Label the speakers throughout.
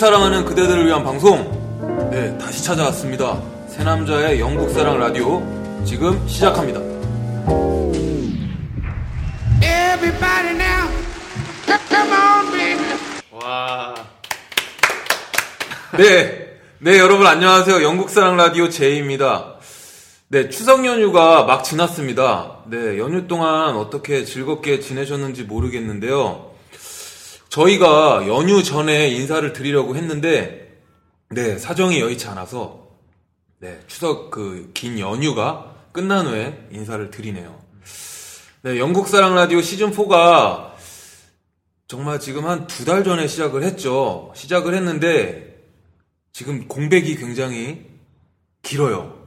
Speaker 1: 사랑하는 그대들을 위한 방송. 네, 다시 찾아왔습니다. 새 남자의 영국 사랑 라디오 지금 시작합니다.
Speaker 2: 와.
Speaker 1: 네, 네 여러분 안녕하세요. 영국 사랑 라디오 제이입니다. 네, 추석 연휴가 막 지났습니다. 네, 연휴 동안 어떻게 즐겁게 지내셨는지 모르겠는데요. 저희가 연휴 전에 인사를 드리려고 했는데, 네, 사정이 여의치 않아서, 네, 추석 그 긴 연휴가 끝난 후에 인사를 드리네요. 네, 영국 사랑 라디오 시즌 4가 정말 지금 한 두 달 전에 시작을 했죠. 시작을 했는데, 지금 공백이 굉장히 길어요.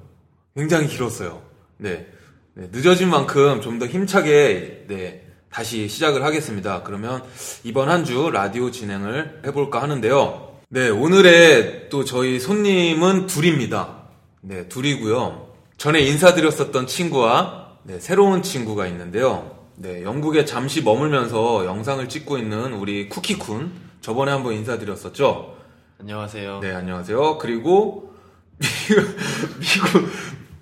Speaker 1: 굉장히 길었어요. 네. 네, 늦어진 만큼 좀 더 힘차게, 네, 다시 시작을 하겠습니다. 그러면 이번 한 주 라디오 진행을 해볼까 하는데요. 네, 오늘의 또 저희 손님은 둘입니다. 네, 둘이고요. 전에 인사드렸었던 친구와 네, 새로운 친구가 있는데요. 네, 영국에 잠시 머물면서 영상을 찍고 있는 우리 쿠키쿤. 저번에 한번 인사드렸었죠.
Speaker 2: 안녕하세요.
Speaker 1: 네, 안녕하세요. 그리고 미국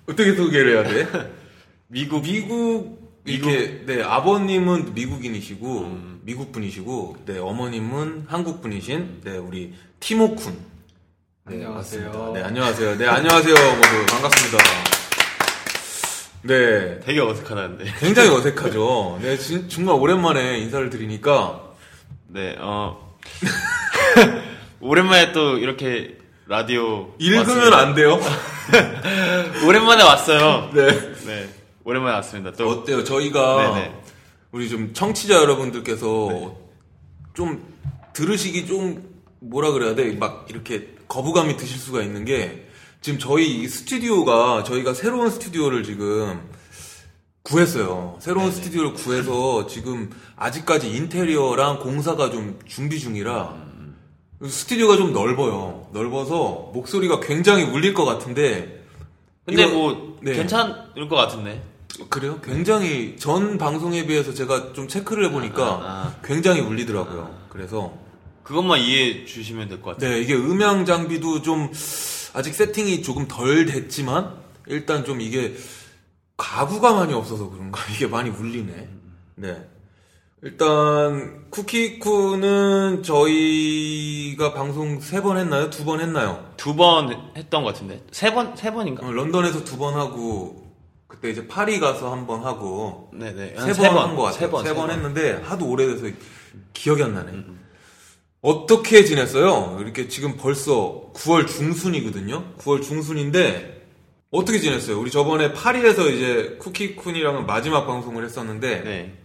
Speaker 1: 어떻게 소개를 해야 돼?
Speaker 2: 미국
Speaker 1: 미국 이렇게 네 아버님은 미국인이시고 미국 분이시고 네 어머님은 한국 분이신 네 우리 티모 쿤 네,
Speaker 2: 안녕하세요.
Speaker 1: 맞습니다. 네 안녕하세요. 네 안녕하세요. 모두 반갑습니다. 네
Speaker 2: 되게 어색하다는데.
Speaker 1: 굉장히 어색하죠. 네 진- 정말 오랜만에 인사를 드리니까
Speaker 2: 네, 어. 오랜만에 또 이렇게 라디오.
Speaker 1: 읽으면
Speaker 2: 왔습니다.
Speaker 1: 안 돼요.
Speaker 2: 오랜만에 왔어요.
Speaker 1: 네
Speaker 2: 네. 오랜만에 왔습니다. 또.
Speaker 1: 어때요? 저희가
Speaker 2: 네네.
Speaker 1: 우리 좀 청취자 여러분들께서 좀 들으시기 좀 뭐라 그래야 돼? 막 이렇게 거부감이 드실 수가 있는 게 지금 저희 이 스튜디오가 저희가 새로운 스튜디오를 지금 구했어요. 새로운 스튜디오를 구해서 지금 아직까지 인테리어랑 공사가 좀 준비 중이라 스튜디오가 좀 넓어요. 넓어서 목소리가 굉장히 울릴 것 같은데
Speaker 2: 근데
Speaker 1: 이거-
Speaker 2: 뭐,
Speaker 1: 네.
Speaker 2: 괜찮을 것 같은데.
Speaker 1: 그래요? 굉장히 전 방송에 비해서 제가 좀 체크를 해보니까
Speaker 2: 아, 아.
Speaker 1: 굉장히 울리더라고요. 그래서
Speaker 2: 그것만 이해해 주시면 될 것 같아요.
Speaker 1: 네 이게 음향 장비도 좀 아직 세팅이 조금 덜 됐지만 일단 좀 이게 가구가 많이 없어서 그런가 이게 많이 울리네. 네. 일단 쿠키쿠는 저희가 방송 세 번 했나요? 두 번 했나요?
Speaker 2: 두 번 했던 것 같은데. 세 번, 세 번인가?
Speaker 1: 어, 런던에서 두 번 하고 그때 이제 파리 가서 한 번 하고
Speaker 2: 네네.
Speaker 1: 세번한것 같아요.
Speaker 2: 세 번. 세번세
Speaker 1: 했는데 하도 오래돼서 기억이 안 나네. 어떻게 지냈어요? 이렇게 지금 벌써 9월 중순이거든요. 9월 중순인데 어떻게 지냈어요? 우리 저번에 파리에서 이제 쿠키쿤이랑은 마지막 방송을 했었는데
Speaker 2: 네.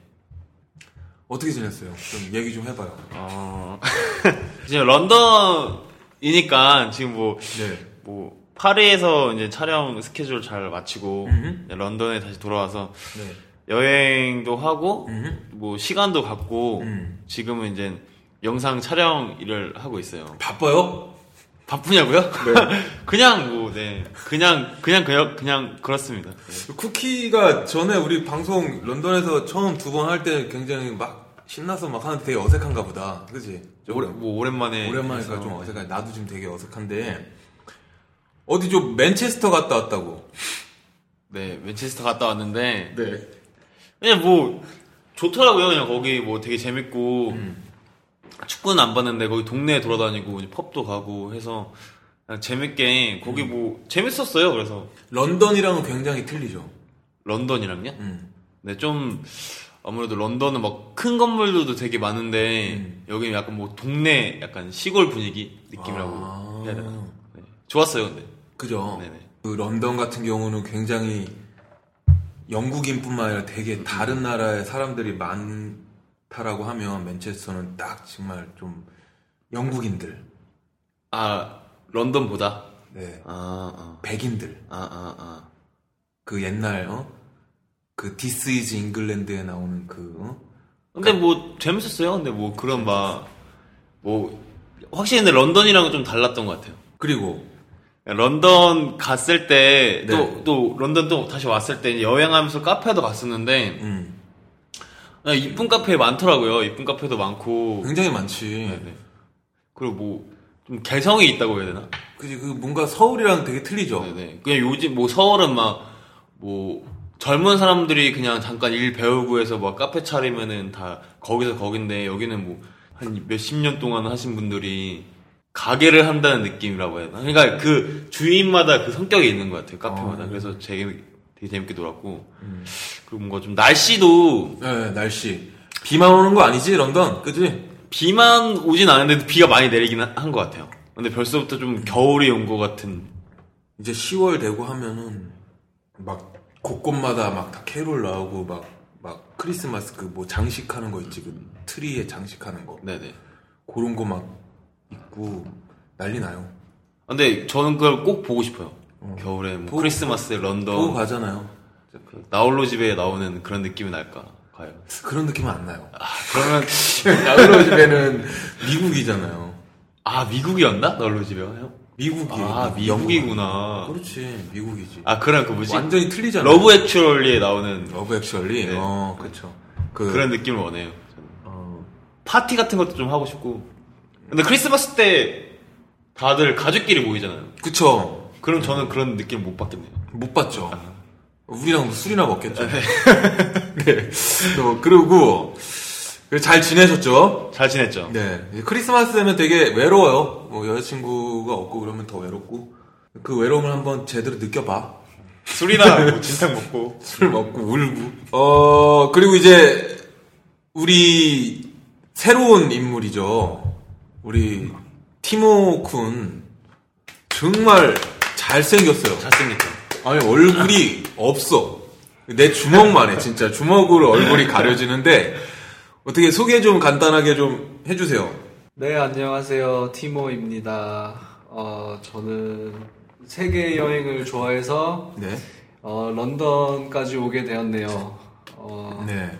Speaker 1: 어떻게 지냈어요? 좀 얘기 좀 해봐요.
Speaker 2: 어. 지금 런던이니까 지금 뭐,
Speaker 1: 네.
Speaker 2: 뭐 파리에서 이제 촬영 스케줄 잘 마치고
Speaker 1: 음흠.
Speaker 2: 런던에 다시 돌아와서
Speaker 1: 네.
Speaker 2: 여행도 하고
Speaker 1: 음흠.
Speaker 2: 뭐 시간도 갖고
Speaker 1: 음.
Speaker 2: 지금은 이제 영상 촬영 일을 하고 있어요.
Speaker 1: 바빠요?
Speaker 2: 바쁘냐고요?
Speaker 1: 네.
Speaker 2: 그냥 뭐 네. 그냥 그냥 그냥 그냥 그렇습니다. 네.
Speaker 1: 쿠키가 전에 우리 방송 런던에서 처음 두 번 할 때 굉장히 막 신나서 막 하는데 되게 어색한가 보다. 그지?
Speaker 2: 오래, 뭐 오랜만에 해서.
Speaker 1: 좀 어색해. 나도 지금 되게 어색한데 어디 좀 맨체스터 갔다 왔다고.
Speaker 2: 네, 맨체스터 갔다 왔는데
Speaker 1: 네.
Speaker 2: 그냥 뭐 좋더라고요. 그냥 거기 뭐 되게 재밌고
Speaker 1: 음.
Speaker 2: 축구는 안 봤는데 거기 동네에 돌아다니고 펍도 가고 해서 그냥 재밌게 거기
Speaker 1: 음.
Speaker 2: 뭐 재밌었어요. 그래서
Speaker 1: 런던이랑은 굉장히 틀리죠.
Speaker 2: 런던이랑요?
Speaker 1: 음.
Speaker 2: 네, 좀 아무래도 런던은 막 큰 건물들도 되게 많은데
Speaker 1: 음.
Speaker 2: 여기는 약간 뭐 동네 약간 시골 분위기 느낌이라고
Speaker 1: 아.
Speaker 2: 해야 되나? 네. 좋았어요, 근데.
Speaker 1: 그죠.
Speaker 2: 네네.
Speaker 1: 그 런던 같은 경우는 굉장히 영국인뿐만 아니라 되게 다른 나라의 사람들이 많다라고 하면 맨체스터는 딱 정말 좀 영국인들,
Speaker 2: 아 런던보다
Speaker 1: 네,
Speaker 2: 아 아.
Speaker 1: 백인들,
Speaker 2: 아, 아, 아.
Speaker 1: 그 옛날 어? 그 This Is England에 나오는 그 어?
Speaker 2: 근데 뭐 재밌었어요. 근데 뭐 그런 막 뭐 확실히 근데 런던이랑은 좀 달랐던 것 같아요.
Speaker 1: 그리고
Speaker 2: 런던 갔을 때또
Speaker 1: 네.
Speaker 2: 또 런던 또 다시 왔을 때 여행하면서 카페도 갔었는데
Speaker 1: 음,
Speaker 2: 아, 이쁜 카페 많더라고요. 이쁜 카페도 많고
Speaker 1: 굉장히 많지.
Speaker 2: 네, 네. 그리고 뭐 좀 개성이 있다고 해야 되나?
Speaker 1: 그지 그 뭔가 서울이랑 되게 틀리죠.
Speaker 2: 네네. 그냥 요즘 뭐 서울은 막 뭐 젊은 사람들이 그냥 잠깐 일 배우고 해서 막 카페 차리면은 다 거기서 거긴데 여기는 뭐 한 몇십 년 동안 하신 분들이 가게를 한다는 느낌이라고 해야 되나? 그러니까 그 주인마다 그 성격이 있는 것 같아요 카페마다.
Speaker 1: 어.
Speaker 2: 그래서 되게 되게 재밌게 놀았고 그리고 뭔가 좀 날씨도
Speaker 1: 네, 날씨. 비만 오는 거 아니지 런던, 그지?
Speaker 2: 비만 오진 않은데 비가 많이 내리긴 한 것 같아요. 근데 벌써부터 좀 겨울이 온 것 같은
Speaker 1: 이제 10월 되고 하면은 막 곳곳마다 막 다 캐롤 나오고 막 막 크리스마스 그 뭐 장식하는 거 있지 그 트리에 장식하는 거
Speaker 2: 네네.
Speaker 1: 그런 거막 있고 난리 나요.
Speaker 2: 근데 저는 그걸 꼭 보고 싶어요. 겨울에 뭐
Speaker 1: 보고-
Speaker 2: 크리스마스 런던
Speaker 1: 보고 가잖아요.
Speaker 2: 그 나홀로 집에 나오는 그런 느낌이 날까 과연.
Speaker 1: 그런 느낌은 안 나요.
Speaker 2: 그러면
Speaker 1: 나홀로 집에는 미국이잖아요.
Speaker 2: 아 미국이었나 나홀로 집에 형?
Speaker 1: 미국이.
Speaker 2: 아 미국이구나.
Speaker 1: 그렇지, 미국이지.
Speaker 2: 아 그럼 그 뭐지?
Speaker 1: 완전히 틀리잖아.
Speaker 2: Love Actually에 나오는
Speaker 1: Love Actually.
Speaker 2: 네.
Speaker 1: 어, 그렇죠. 그
Speaker 2: 그런 느낌을 원해요. 저는.
Speaker 1: 어,
Speaker 2: 파티 같은 것도 좀 하고 싶고. 근데 크리스마스 때 다들 가족끼리 모이잖아요.
Speaker 1: 그쵸.
Speaker 2: 그럼 저는 그런 느낌 못 받겠네요.
Speaker 1: 못 받죠. 우리랑 술이나 먹겠죠. 네. 또 그리고 잘 지내셨죠?
Speaker 2: 잘 지냈죠?
Speaker 1: 네. 크리스마스에는 되게 외로워요. 뭐 여자친구가 없고 그러면 더 외롭고 그 외로움을 한번 제대로 느껴봐.
Speaker 2: 술이나 뭐 진탕 먹고.
Speaker 1: 술 먹고 울고. 어 그리고 이제 우리 새로운 인물이죠. 우리 티모 쿤 정말 잘생겼어요.
Speaker 2: 잘생겼죠.
Speaker 1: 아니 얼굴이 없어. 내 주먹만 해 진짜 주먹으로 얼굴이 가려지는데 어떻게 소개 좀 간단하게 좀 해주세요.
Speaker 3: 네, 안녕하세요. 티모입니다. 어, 저는 세계 여행을 좋아해서
Speaker 1: 네.
Speaker 3: 어, 런던까지 오게 되었네요. 어, 네.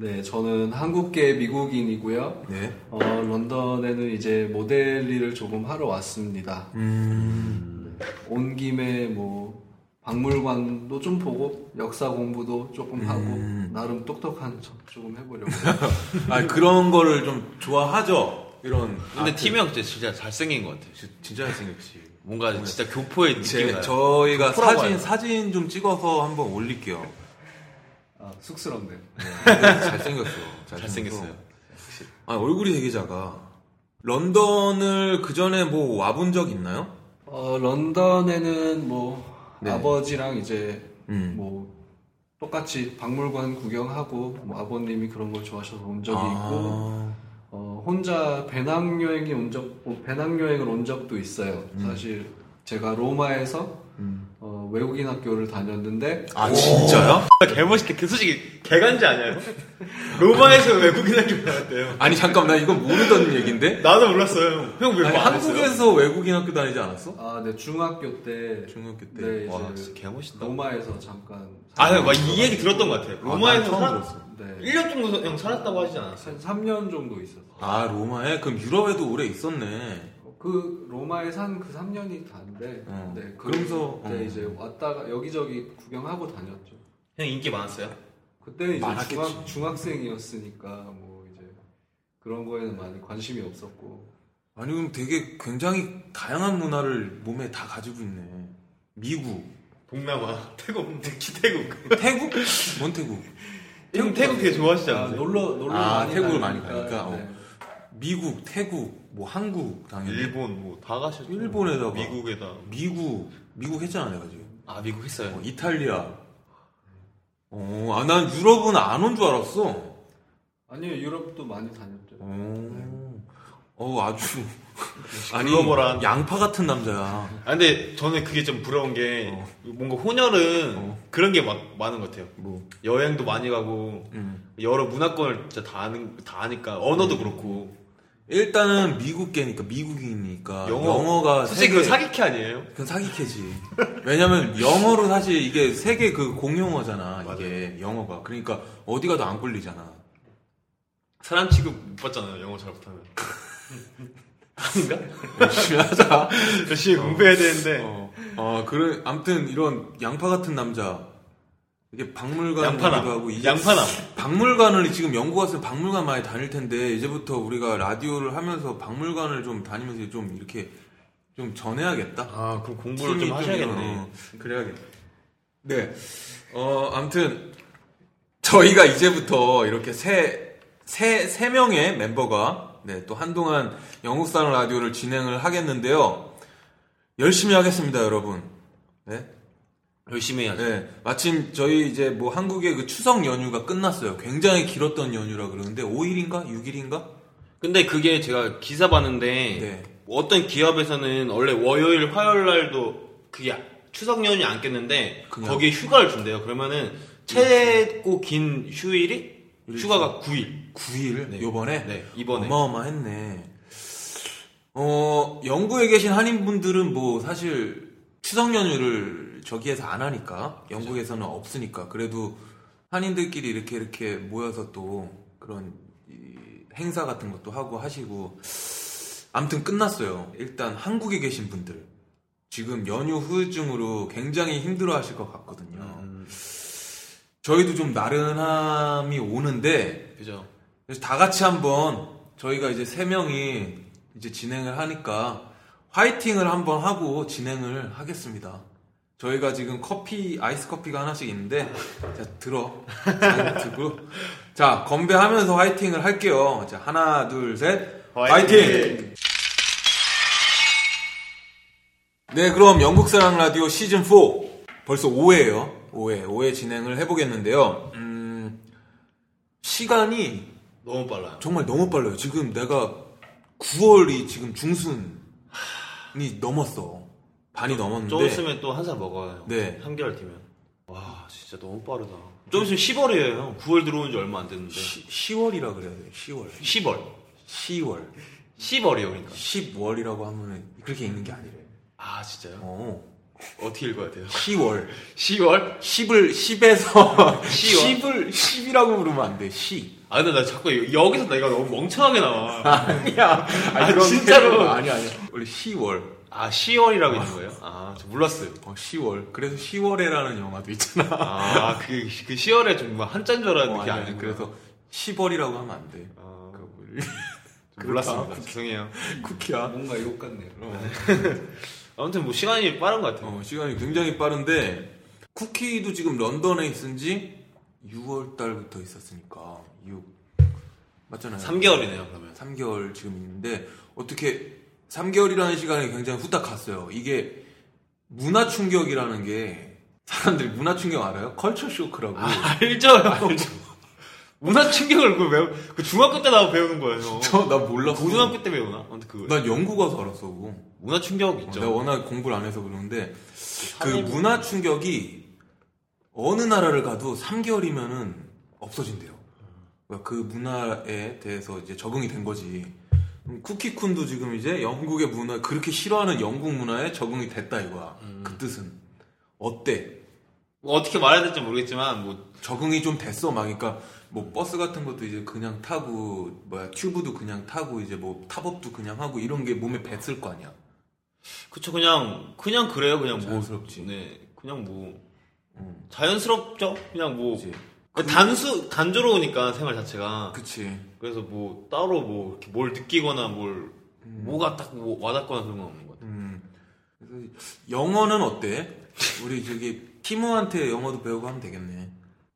Speaker 1: 네.
Speaker 3: 저는 한국계 미국인이고요.
Speaker 1: 네.
Speaker 3: 어, 런던에는 이제 모델 일을 조금 하러 왔습니다.
Speaker 1: 음.
Speaker 3: 온 김에 뭐 박물관도 좀 보고 역사 공부도 조금 하고
Speaker 1: 음.
Speaker 3: 나름 똑똑한 척 조금 해보려고.
Speaker 1: 아 그런 거를 좀 좋아하죠. 이런.
Speaker 2: 근데
Speaker 1: 아트.
Speaker 2: 티미 형 진짜, 진짜 잘생긴 것 같아요.
Speaker 1: 지- 진짜 잘생겼지.
Speaker 2: 뭔가 진짜 교포의 나요.
Speaker 1: 저희가 사진. 사진 좀 찍어서 한번 올릴게요.
Speaker 3: 아, 쑥스럽네요.
Speaker 1: 잘생겼어.
Speaker 2: 잘생겼어요.
Speaker 1: 아 얼굴이 되게 작아. 런던을 그 전에 뭐 와본 적 있나요?
Speaker 3: 어, 런던에는 뭐
Speaker 1: 네.
Speaker 3: 아버지랑 이제
Speaker 1: 음.
Speaker 3: 뭐 똑같이 박물관 구경하고 뭐 아버님이 그런 걸 좋아하셔서 온 적이 있고
Speaker 1: 아,
Speaker 3: 어, 혼자 배낭여행이 온 적, 어, 배낭여행을 온 적도 있어요. 사실 제가 로마에서 어, 외국인 학교를 다녔는데
Speaker 1: 아 진짜요?
Speaker 2: 개멋있게 그 솔직히 개간지 아니에요? 로마에서 외국인 학교 다녔대요.
Speaker 1: 아니 잠깐 나 이건 모르던 얘긴데.
Speaker 2: 나도 몰랐어요. 형왜
Speaker 1: 아니, 한국에서 외국인 학교 다니지 않았어?
Speaker 3: 아, 네 중학교 때
Speaker 1: 중학교 때.
Speaker 3: 네,
Speaker 2: 와 진짜 개멋있다.
Speaker 3: 로마에서 잠깐
Speaker 2: 아, 막이 얘기 들었던 것 같아요.
Speaker 1: 아,
Speaker 2: 로마에서
Speaker 1: 난 처음
Speaker 2: 살-
Speaker 1: 들었어.
Speaker 3: 네.
Speaker 2: 1년 정도 형 살았다고 하지 않았어 요?
Speaker 3: 한 3년 정도 있었어요.
Speaker 1: 아 로마에 그럼 유럽에도 오래 있었네.
Speaker 3: 그 로마에 산 그 3년이 다인데
Speaker 1: 어.
Speaker 3: 네,
Speaker 1: 그러면서,
Speaker 3: 그때
Speaker 1: 어.
Speaker 3: 이제 왔다가 여기저기 구경하고 다녔죠.
Speaker 2: 형 인기 많았어요?
Speaker 3: 그때는 이제
Speaker 1: 많았겠지.
Speaker 3: 중학, 중학생이었으니까 뭐 이제 그런 거에는 많이 관심이 없었고
Speaker 1: 아니 그럼 되게 굉장히 다양한 문화를 몸에 다 가지고 있네. 미국,
Speaker 2: 동남아, 태국, 특히 태국.
Speaker 1: 태국? 뭔 태국?
Speaker 2: 태국, 태국 되게 좋아하시지
Speaker 3: 아? 놀러 놀러
Speaker 1: 아,
Speaker 3: 많이
Speaker 1: 태국을 많이 가니까, 어.
Speaker 3: 네.
Speaker 1: 미국, 태국, 뭐 한국 당연히.
Speaker 2: 일본 뭐 다 가셨죠.
Speaker 1: 일본에다가.
Speaker 2: 미국에다.
Speaker 1: 미국, 미국 했잖아 내가 지금.
Speaker 2: 아 미국 했어요.
Speaker 1: 어, 이탈리아. 어, 아, 난 유럽은 안 온 줄 알았어.
Speaker 3: 아니요 유럽도 많이 다녔죠.
Speaker 1: 어, 어 아주. 아니,
Speaker 2: 글로벌한.
Speaker 1: 양파 같은 남자야.
Speaker 2: 아 근데 저는 그게 좀 부러운 게
Speaker 1: 어.
Speaker 2: 뭔가 혼혈은
Speaker 1: 어.
Speaker 2: 그런 게 막 많은 것 같아요.
Speaker 1: 뭐,
Speaker 2: 여행도 많이 가고
Speaker 1: 음.
Speaker 2: 여러 문화권을 진짜 다 아는 다 아니까 언어도 그렇고
Speaker 1: 일단은 미국계니까, 미국이니까.
Speaker 2: 영어.
Speaker 1: 가
Speaker 2: 솔직히 그 사기캐 아니에요?
Speaker 1: 그건 사기캐지. 왜냐면 영어로 사실 이게 세계 그 공용어잖아. 이게 영어가. 그러니까 어디 가도 안 걸리잖아.
Speaker 2: 사람 취급 못 받잖아요. 영어 잘 못하면. 아닌가?
Speaker 1: 열심히 하자.
Speaker 2: 열심히 공부해야 되는데
Speaker 1: 어, 어, 그래. 아무튼 이런 양파 같은 남자. 이게 박물관이기도
Speaker 2: 양파남.
Speaker 1: 하고 이제
Speaker 2: 양파남.
Speaker 1: 박물관을 지금 영국 왔으면 박물관 많이 다닐 텐데 이제부터 우리가 라디오를 하면서 박물관을 좀 다니면서 좀 이렇게 좀 전해야겠다.
Speaker 2: 아, 그럼 공부를 좀 하셔야겠네.
Speaker 1: 어, 그래야겠네. 네. 어, 아무튼 저희가 이제부터 이렇게 세, 세, 세 명의 멤버가 네, 또 한동안 영국사랑 라디오를 진행을 하겠는데요. 열심히 하겠습니다, 여러분. 네.
Speaker 2: 열심히 해야죠.
Speaker 1: 네. 마침 저희 이제 뭐 한국의 그 추석 연휴가 끝났어요. 굉장히 길었던 연휴라 그러는데 5일인가? 6일인가?
Speaker 2: 근데 그게 제가 기사 봤는데
Speaker 1: 네.
Speaker 2: 어떤 기업에서는 원래 월요일, 화요일 날도 그게 추석 연휴 안 깼는데
Speaker 1: 그냥-
Speaker 2: 거기에 휴가를 준대요. 그러면은 최고 긴 휴일이 휴가가 9일.
Speaker 1: 9일?
Speaker 2: 네.
Speaker 1: 요번에?
Speaker 2: 네, 이번에.
Speaker 1: 어마어마했네. 어, 영국에 계신 한인분들은 뭐 사실 추석 연휴를 저기에서 안 하니까 영국에서는 없으니까 그래도 한인들끼리 이렇게 이렇게 모여서 또 그런 이 행사 같은 것도 하고 하시고 아무튼 끝났어요. 일단 한국에 계신 분들 지금 연휴 후유증으로 굉장히 힘들어 하실 것 같거든요.
Speaker 2: 음,
Speaker 1: 저희도 좀 나른함이 오는데
Speaker 2: 그죠.
Speaker 1: 그래서 다 같이 한번 저희가 이제 세 명이 이제 진행을 하니까 화이팅을 한번 하고 진행을 하겠습니다. 저희가 지금 커피 아이스 커피가 하나씩 있는데 자 들어 자, 들고 자 건배하면서 화이팅을 할게요. 자 하나 둘셋 화이팅! 네 그럼 영국사랑 라디오 시즌 4 벌써 5회예요. 5회 5회 진행을 해보겠는데요. 음, 시간이
Speaker 2: 너무 빨라요.
Speaker 1: 정말 너무 빨라요. 지금 내가 9월이 지금 중순 이 넘었어. 반이 넘었는데.
Speaker 2: 좀 있으면 또 한 살 먹어요.
Speaker 1: 네.
Speaker 2: 3개월 뒤면. 와, 진짜 너무 빠르다. 좀 있으면 10월이에요. 9월 들어온 지 얼마 안 됐는데.
Speaker 1: 시, 10 월이라 그래야 돼. 10월.
Speaker 2: 10월.
Speaker 1: 10월.
Speaker 2: 10월이요, 그러니까.
Speaker 1: 10월이라고 하면 그렇게 읽는 게 아니래.
Speaker 2: 아, 진짜요?
Speaker 1: 어.
Speaker 2: 어떻게 읽어야 돼요?
Speaker 1: 10월.
Speaker 2: 10월?
Speaker 1: 10을 10에서
Speaker 2: 10월?
Speaker 1: 10을 10이라고 부르면 안 돼. 10.
Speaker 2: 아, 근데 나 자꾸 여기서 내가 너무 멍청하게 나와.
Speaker 1: 아니야.
Speaker 2: 아,
Speaker 1: 그런
Speaker 2: 진짜로?
Speaker 1: 게 아니야, 아니야. 원래 10월.
Speaker 2: 아, 10월이라고 있는 거예요? 아, 저 몰랐어요.
Speaker 1: 어, 10월. 그래서 10월에라는 영화도 있잖아.
Speaker 2: 아, 그, 그 10월에 좀 한자인 줄 알았는데
Speaker 1: 어,
Speaker 2: 그게
Speaker 1: 아니야.
Speaker 2: 아니고.
Speaker 1: 그래서 10월이라고 하면 안 돼.
Speaker 2: 아,
Speaker 1: 그거 뭐-
Speaker 2: 몰랐습니다. 죄송해요.
Speaker 1: 쿠키야.
Speaker 3: 뭔가 이것 같네요.
Speaker 2: 아무튼 뭐 시간이 빠른 것 같아요.
Speaker 1: 어, 시간이 굉장히 빠른데 쿠키도 지금 런던에 있은 지 6월 달부터 있었으니까 6 맞잖아요.
Speaker 2: 3개월이네요, 그러면.
Speaker 1: 3개월 지금 있는데 어떻게 3개월이라는 시간이 굉장히 후딱 갔어요. 이게 문화 충격이라는 게 사람들이 문화 충격 알아요? 컬처 쇼크라고.
Speaker 2: 알죠, 알죠. 문화 충격을 그 배우, 그 중학교 때 나와 배우는 거예요.
Speaker 1: 저나 몰랐어.
Speaker 2: 고등학교 때 배우나? 아무튼
Speaker 1: 그난 영국 와서 알았어. 그거.
Speaker 2: 문화 충격 있죠.
Speaker 1: 내가 워낙 공부를 안 해서 그러는데 그 문화 충격이 어느 나라를 가도 3개월이면은 없어진대요. 그 문화에 대해서 이제 적응이 된 거지. 음, 쿠키쿤도 지금 이제 영국의 문화 그렇게 싫어하는 영국 문화에 적응이 됐다 이거야. 그 뜻은 어때?
Speaker 2: 뭐 어떻게 말해야 될지 모르겠지만 뭐
Speaker 1: 적응이 좀 됐어. 막 그러니까 뭐 버스 같은 것도 이제 그냥 타고 뭐야 튜브도 그냥 타고 이제 뭐 탑업도 그냥 하고 이런 게 몸에 뱄을 거 아니야.
Speaker 2: 그쵸 그냥 그냥 그래요 그냥 뭐
Speaker 1: 자연스럽지.
Speaker 2: 네 그냥 뭐
Speaker 1: 음.
Speaker 2: 자연스럽죠 그냥 뭐
Speaker 1: 그치.
Speaker 2: 그 단수 단조로우니까 생활 자체가
Speaker 1: 그치.
Speaker 2: 그래서 뭐 따로 뭐 이렇게 뭘 느끼거나 뭘 뭐가 딱 뭐 와닿거나 그런 건 없는 것 같아요.
Speaker 1: 음. 그래서 영어는 어때? 우리 저기 티모한테 영어도 배우고 하면 되겠네.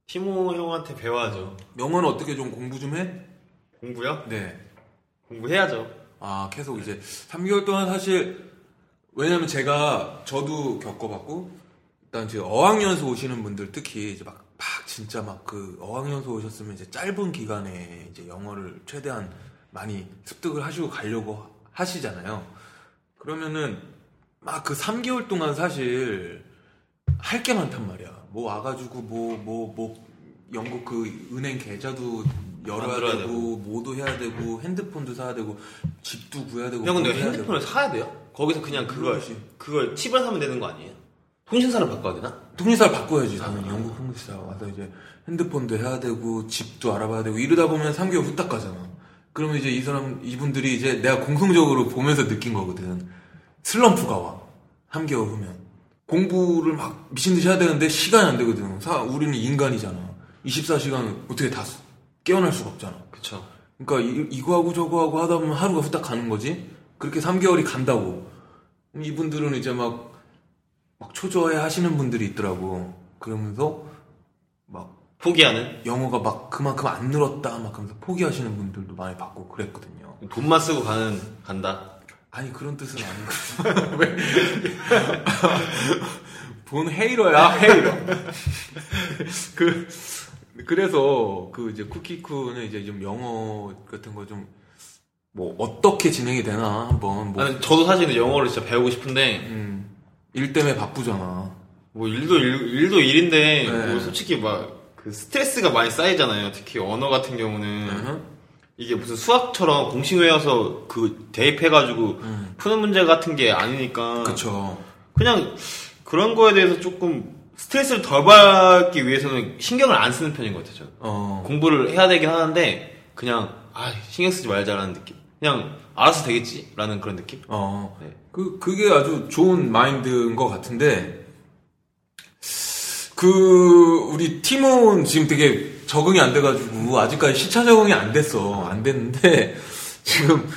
Speaker 2: 티모 형한테 배워야죠.
Speaker 1: 영어는 어떻게 좀 공부 좀 해?
Speaker 2: 공부요?
Speaker 1: 네.
Speaker 2: 공부해야죠.
Speaker 1: 아, 계속 이제 3개월 동안 사실 왜냐면 제가 저도 겪어봤고 일단 지금 어학연수 오시는 분들 특히 이제 막, 막 진짜 막 그 어학연수 오셨으면 이제 짧은 기간에 이제 영어를 최대한 많이 습득을 하시고 가려고 하시잖아요. 그러면은 막 그 3개월 동안 사실 할 게 많단 말이야. 뭐 와가지고 뭐 뭐뭐 영국 그 은행 계좌도 열어야 되고,
Speaker 2: 되고.
Speaker 1: 뭐도 해야 되고 핸드폰도 사야 되고 집도 구해야 되고
Speaker 2: 형 근데 핸드폰을 사야 돼요? 거기서 그냥 그걸. 그걸 칩을 사면 되는 거 아니에요? 통신사를 바꿔야 되나?
Speaker 1: 통신사를 바꿔야지 당연히 영국 통신사 와서 이제 핸드폰도 해야 되고 집도 알아봐야 되고 이러다 보면 3개월 후딱 가잖아. 그러면 이제 이 사람 이분들이 이제 내가 공통적으로 보면서 느낀 거거든. 슬럼프가 와. 3개월 후면 공부를 막 미친 듯이 해야 되는데 시간이 안 되거든. 사, 우리는 인간이잖아. 24시간 어떻게 다 수- 깨어날 수가 없잖아.
Speaker 2: 그쵸.
Speaker 1: 그러니까 이, 이거 하고 저거 하고 하다 보면 하루가 후딱 가는 거지. 그렇게 3개월이 간다고. 이분들은 이제 막, 막 초조해 하시는 분들이 있더라고. 그러면서 막
Speaker 2: 포기하는?
Speaker 1: 영어가 막 그만큼 안 늘었다 막 그러면서 포기하시는 분들도 많이 봤고 그랬거든요.
Speaker 2: 돈만 쓰고 가는, 간다.
Speaker 1: 아니 그런 뜻은 아니고 왜? 본 헤이러야 헤이러. 그 그래서 그 이제 쿠키쿠는 이제 좀 영어 같은 거 좀 뭐 어떻게 진행이 되나 한번 뭐
Speaker 2: 아니, 저도 사실 영어를 진짜 배우고 싶은데,
Speaker 1: 음, 일 때문에 바쁘잖아.
Speaker 2: 뭐 일도 일, 일도 일인데,
Speaker 1: 네.
Speaker 2: 뭐 솔직히 막, 그 스트레스가 많이 쌓이잖아요. 특히 언어 같은 경우는.
Speaker 1: 음.
Speaker 2: 이게 무슨 수학처럼 공식 외워서 그 대입해가지고 푸는 문제 같은 게 아니니까.
Speaker 1: 음. 그쵸.
Speaker 2: 그냥 그런 거에 대해서 조금 스트레스를 덜 받기 위해서는 신경을 안 쓰는 편인 것 같아요.
Speaker 1: 어.
Speaker 2: 공부를 해야 되긴 하는데 그냥 아 신경 쓰지 말자라는 느낌. 그냥 알아서 되겠지라는 그런 느낌.
Speaker 1: 어.
Speaker 2: 네.
Speaker 1: 그, 그게 아주 좋은 마인드인 것 같은데, 그, 우리 팀은 지금 되게 적응이 안 돼가지고, 아직까지 시차 적응이 안 됐어. 안 됐는데, 지금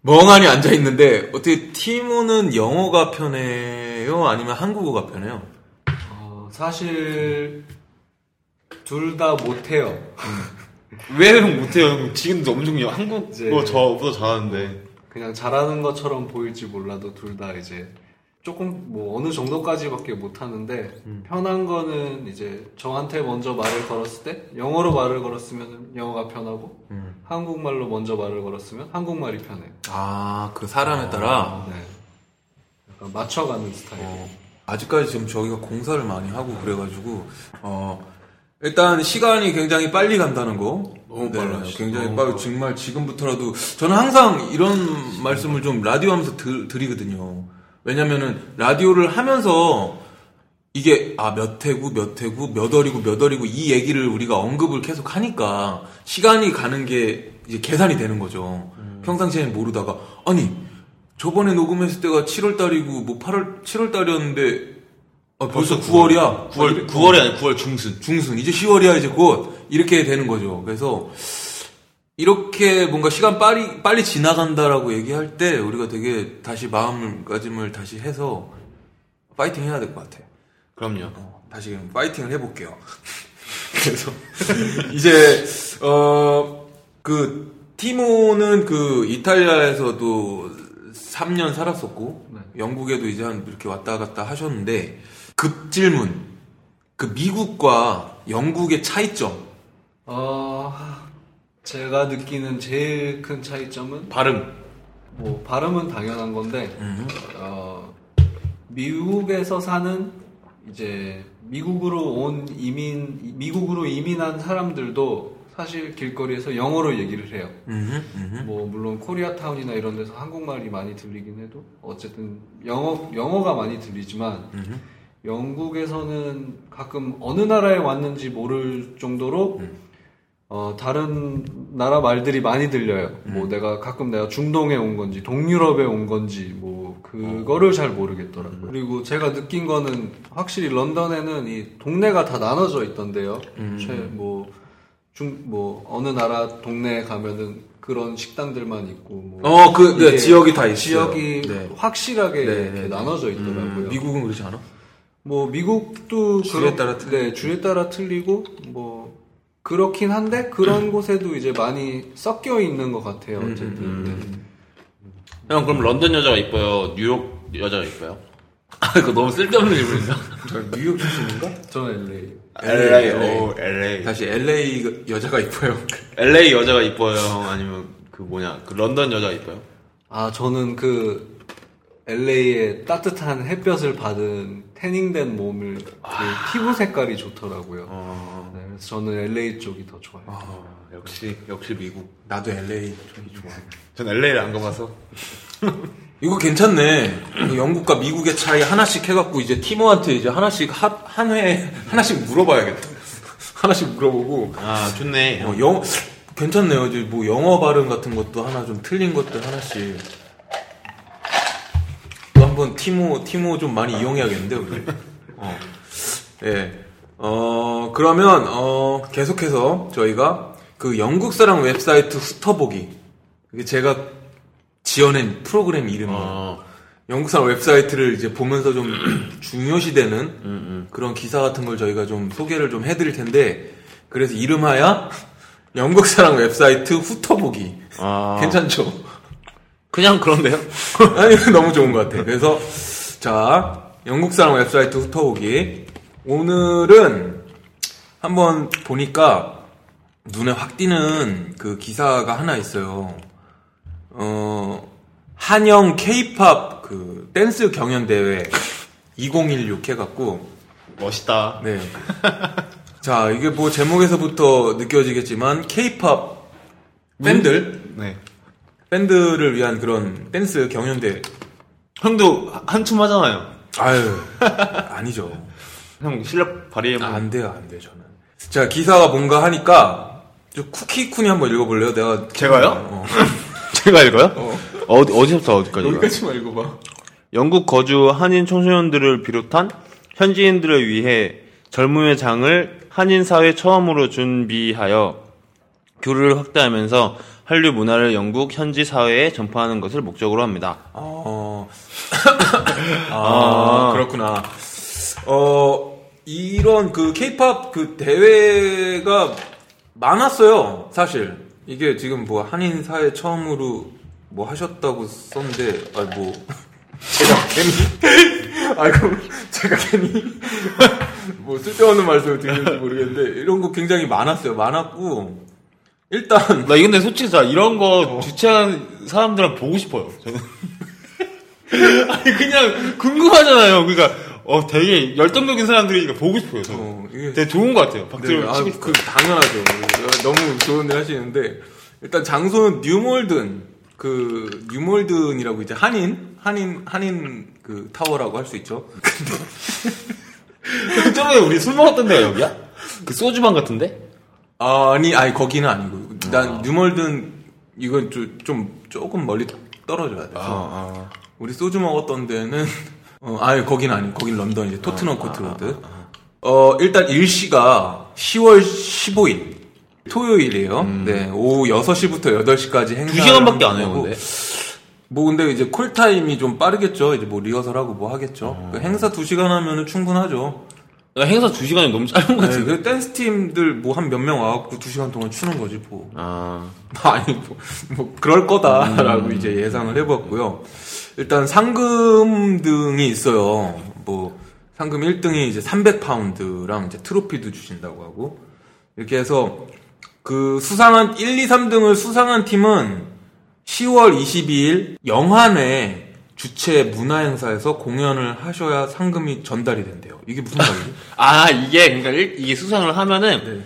Speaker 1: 멍하니 앉아 있는데, 어떻게 팀은 영어가 편해요? 아니면 한국어가 편해요?
Speaker 3: 어, 사실 둘 다 못해요.
Speaker 2: 왜 형 못해요? 형 지금도 엄청 한국어
Speaker 3: 이제-
Speaker 2: 저보다 잘하는데.
Speaker 3: 그냥 잘하는 것처럼 보일지 몰라도 둘 다 이제 조금 뭐 어느 정도까지밖에 못 하는데 편한 거는 이제 저한테 먼저 말을 걸었을 때 영어로 말을 걸었으면 영어가 편하고 한국말로 먼저 말을 걸었으면 한국말이 편해요.
Speaker 1: 아, 그 사람에 따라?
Speaker 3: 네. 약간 맞춰가는 스타일.
Speaker 1: 어, 아직까지 지금 저희가 공사를 많이 하고 그래가지고 어 일단 시간이 굉장히 빨리 간다는 거
Speaker 2: 너무
Speaker 1: 네,
Speaker 2: 빨라요.
Speaker 1: 굉장히 빨리. 정말 지금부터라도 저는 항상 이런 말씀을 좀 라디오 하면서 드, 드리거든요 왜냐면은 라디오를 하면서 이게 아 몇 회고 몇 회고 몇 월이고 몇 월이고 이 얘기를 우리가 언급을 계속 하니까 시간이 가는 게 이제 계산이 되는 거죠.
Speaker 2: 음.
Speaker 1: 평상시에는 모르다가 아니 저번에 녹음했을 때가 7월 달이고 뭐 8월 7월 달이었는데 아, 벌써 9월이야.
Speaker 2: 9월 9월이 아니 9월 중순.
Speaker 1: 중순 이제 10월이야 이제 곧 이렇게 되는 거죠. 그래서 이렇게 뭔가 시간 빨리 빨리 지나간다라고 얘기할 때 우리가 되게 다시 마음가짐을 다시 해서 파이팅 해야 될 것 같아.
Speaker 2: 그럼요.
Speaker 1: 어, 다시 파이팅을 해볼게요. 그래서 이제 어 그 티모는 그 이탈리아에서도 3년 살았었고
Speaker 3: 네.
Speaker 1: 영국에도 이제 한 이렇게 왔다 갔다 하셨는데 급 질문 그 미국과 영국의 차이점
Speaker 3: 어, 제가 느끼는 제일 큰 차이점은
Speaker 2: 발음.
Speaker 3: 뭐 발음은 당연한 건데 어, 미국에서 사는 이제 미국으로 온 이민 미국으로 이민한 사람들도 사실 길거리에서 영어로 얘기를 해요.
Speaker 1: 음흠, 음흠.
Speaker 3: 뭐 물론 코리아타운이나 이런 데서 한국말이 많이 들리긴 해도 어쨌든 영어 영어가 많이 들리지만 영국에서는 가끔 어느 나라에 왔는지 모를 정도로 어, 다른 나라 말들이 많이 들려요. 뭐 내가 가끔 내가 중동에 온 건지 동유럽에 온 건지 뭐 그거를 잘 모르겠더라고요. 그리고 제가 느낀 거는 확실히 런던에는 이 동네가 다 나눠져 있던데요. 최, 뭐, 중, 뭐, 어느 나라 동네에 가면은 그런 식당들만 있고, 뭐.
Speaker 1: 어, 그, 네, 지역이 다 있어요.
Speaker 3: 지역이
Speaker 1: 네.
Speaker 3: 확실하게
Speaker 1: 네,
Speaker 3: 이렇게
Speaker 1: 네, 네.
Speaker 3: 나눠져 있더라고요.
Speaker 1: 음, 미국은 그렇지 않아?
Speaker 3: 뭐 미국도
Speaker 1: 주에
Speaker 3: 그렇-
Speaker 1: 따라 틀리고.
Speaker 3: 네, 주에 따라 틀리고 뭐 그렇긴 한데 그런 곳에도 이제 많이 섞여 있는 것 같아요. 어쨌든 네.
Speaker 2: 형 그럼 런던 여자가 이뻐요? 뉴욕 여자가 이뻐요? 아 이거 너무 쓸데없는 질문이다.
Speaker 1: 저 뉴욕 출신인가?
Speaker 3: 저는 LA.
Speaker 2: LA,
Speaker 1: LA.
Speaker 2: 오, LA.
Speaker 1: 다시 LA 여자가 있고요.
Speaker 2: LA 여자가 이뻐요, 형? 아니면 그 뭐냐, 그 런던 여자가 이뻐요?
Speaker 3: 아 저는 그 LA의 따뜻한 햇볕을 받은 태닝된 몸을 그 피부 색깔이 좋더라고요.
Speaker 2: 어,
Speaker 3: 네, 그래서 저는 LA 쪽이 더 좋아요.
Speaker 2: 어, 역시, 역시 미국.
Speaker 1: 나도 LA 쪽이 좋아.
Speaker 2: 전 LA를 안 가봐서.
Speaker 1: 이거 괜찮네. 그 영국과 미국의 차이 하나씩 해갖고 이제 티모한테 이제 하나씩 하- 한 회에 하나씩 물어봐야겠다. 하나씩 물어보고
Speaker 2: 아, 좋네.
Speaker 1: 어, 영 괜찮네요. 이제 뭐 영어 발음 같은 것도 하나 좀 틀린 것들 하나씩 또 한번 티모 티모 좀 많이 이용해야겠는데 우리. 어. 예. 어 그러면 어 계속해서 저희가 그 영국 사랑 웹사이트 훑어보기 이게 제가 지어낸 프로그램 이름이에요.
Speaker 2: 어.
Speaker 1: 영국사랑 웹사이트를 이제 보면서 좀 중요시되는 그런 기사 같은 걸 저희가 좀 소개를 좀 해드릴 텐데 그래서 이름하여 영국사랑 웹사이트 훑어보기
Speaker 2: 아.
Speaker 1: 괜찮죠?
Speaker 2: 그냥 그런데요?
Speaker 1: 아니 너무 좋은 것 같아. 그래서 자 영국 사람 웹사이트 훑어보기 오늘은 한번 보니까 눈에 확 띄는 그 기사가 하나 있어요. 어 한영 K-팝 그 댄스 경연 대회 2016 해갖고
Speaker 2: 멋있다.
Speaker 1: 네. 자 이게 뭐 제목에서부터 느껴지겠지만 K-팝 팬들
Speaker 2: 네.
Speaker 1: 팬들을 위한 그런 댄스 경연 대회
Speaker 2: 형도 한춤 하잖아요.
Speaker 1: 아유, 아니죠.
Speaker 2: 형 실력 발휘해보.
Speaker 1: 아, 안 돼요, 안 돼요, 저는. 자, 기사가 뭔가 하니까, 저 쿠키쿤이 한번 읽어볼래요? 내가.
Speaker 2: 제가요?
Speaker 1: 어,
Speaker 2: 제가 읽어요?
Speaker 1: 어.
Speaker 2: 어디 어디서부터 어디까지요?
Speaker 1: 여기까지만 읽어봐.
Speaker 2: 영국 거주 한인 청소년들을 비롯한 현지인들을 위해 젊음의 장을 한인 사회 처음으로 준비하여 교류를 확대하면서 한류 문화를 영국 현지 사회에 전파하는 것을 목적으로 합니다.
Speaker 1: 어, 아, 그렇구나. 어, 이런 그 케이팝 그 대회가 많았어요, 사실. 이게 지금 뭐 한인 사회 처음으로 뭐 하셨다고 썼는데, 아, 뭐. 제가 괜히, 아이고, 제가 괜히, 뭐 쓸데없는 말씀을 드리는지 모르겠는데, 이런 거 굉장히 많았어요. 많았고, 일단,
Speaker 2: 나 근데 솔직히 자 이런 거 주최하는 사람들은 보고 싶어요. 저는. 아니 그냥 궁금하잖아요. 그러니까 어 되게 열정적인 사람들이니까 보고 싶어요. 저는.
Speaker 1: 어, 이게
Speaker 2: 되게 좋은 것 같아요. 박수를
Speaker 1: 네, 아. 그 당연하죠. 너무 좋은 일 하시는데 일단 장소는 뉴몰든 그 뉴몰든이라고 이제 한인 한인 한인 그 타워라고 할 수 있죠.
Speaker 2: 저번에 우리 술 먹었던 데가 여기야? 그 소주방 같은데?
Speaker 1: 아니 아니 거기는 아니고 난 뉴몰든 이건 좀, 좀 조금 멀리 떨어져야 돼. 서 우리 소주 먹었던 데는 어 아니 거긴 아니 거긴 런던 이제 토트넘 코트로드. 어 일단 일시가 10월 15일 토요일이에요. 네 오후 6시부터 8시까지 행사.
Speaker 2: 두 시간밖에 안 해요, 근데.
Speaker 1: 뭐 근데 이제 call time이 좀 빠르겠죠. 이제 뭐 리허설하고 뭐 하겠죠. 그 행사 2시간 하면은 충분하죠.
Speaker 2: 야, 행사 두 시간이 너무 짧은 것
Speaker 1: 네,
Speaker 2: 같은데.
Speaker 1: 그 댄스 팀들 뭐 한 몇 명 와갖고 2시간 동안 추는 거지 뭐.
Speaker 2: 아,
Speaker 1: 아니 뭐, 뭐 그럴 거다라고 이제 예상을 해봤고요. 일단 상금 등이 있어요. 뭐 상금 1등이 이제 300파운드랑 이제 트로피도 주신다고 하고 이렇게 해서 그 수상한 1, 2, 3등을 수상한 팀은 10월 22일 영한회 주최 문화 행사에서 공연을 하셔야 상금이 전달이 된대요. 이게 무슨 말이지?
Speaker 2: 아 이게 그러니까 일- 이게 수상을 하면은
Speaker 1: 네.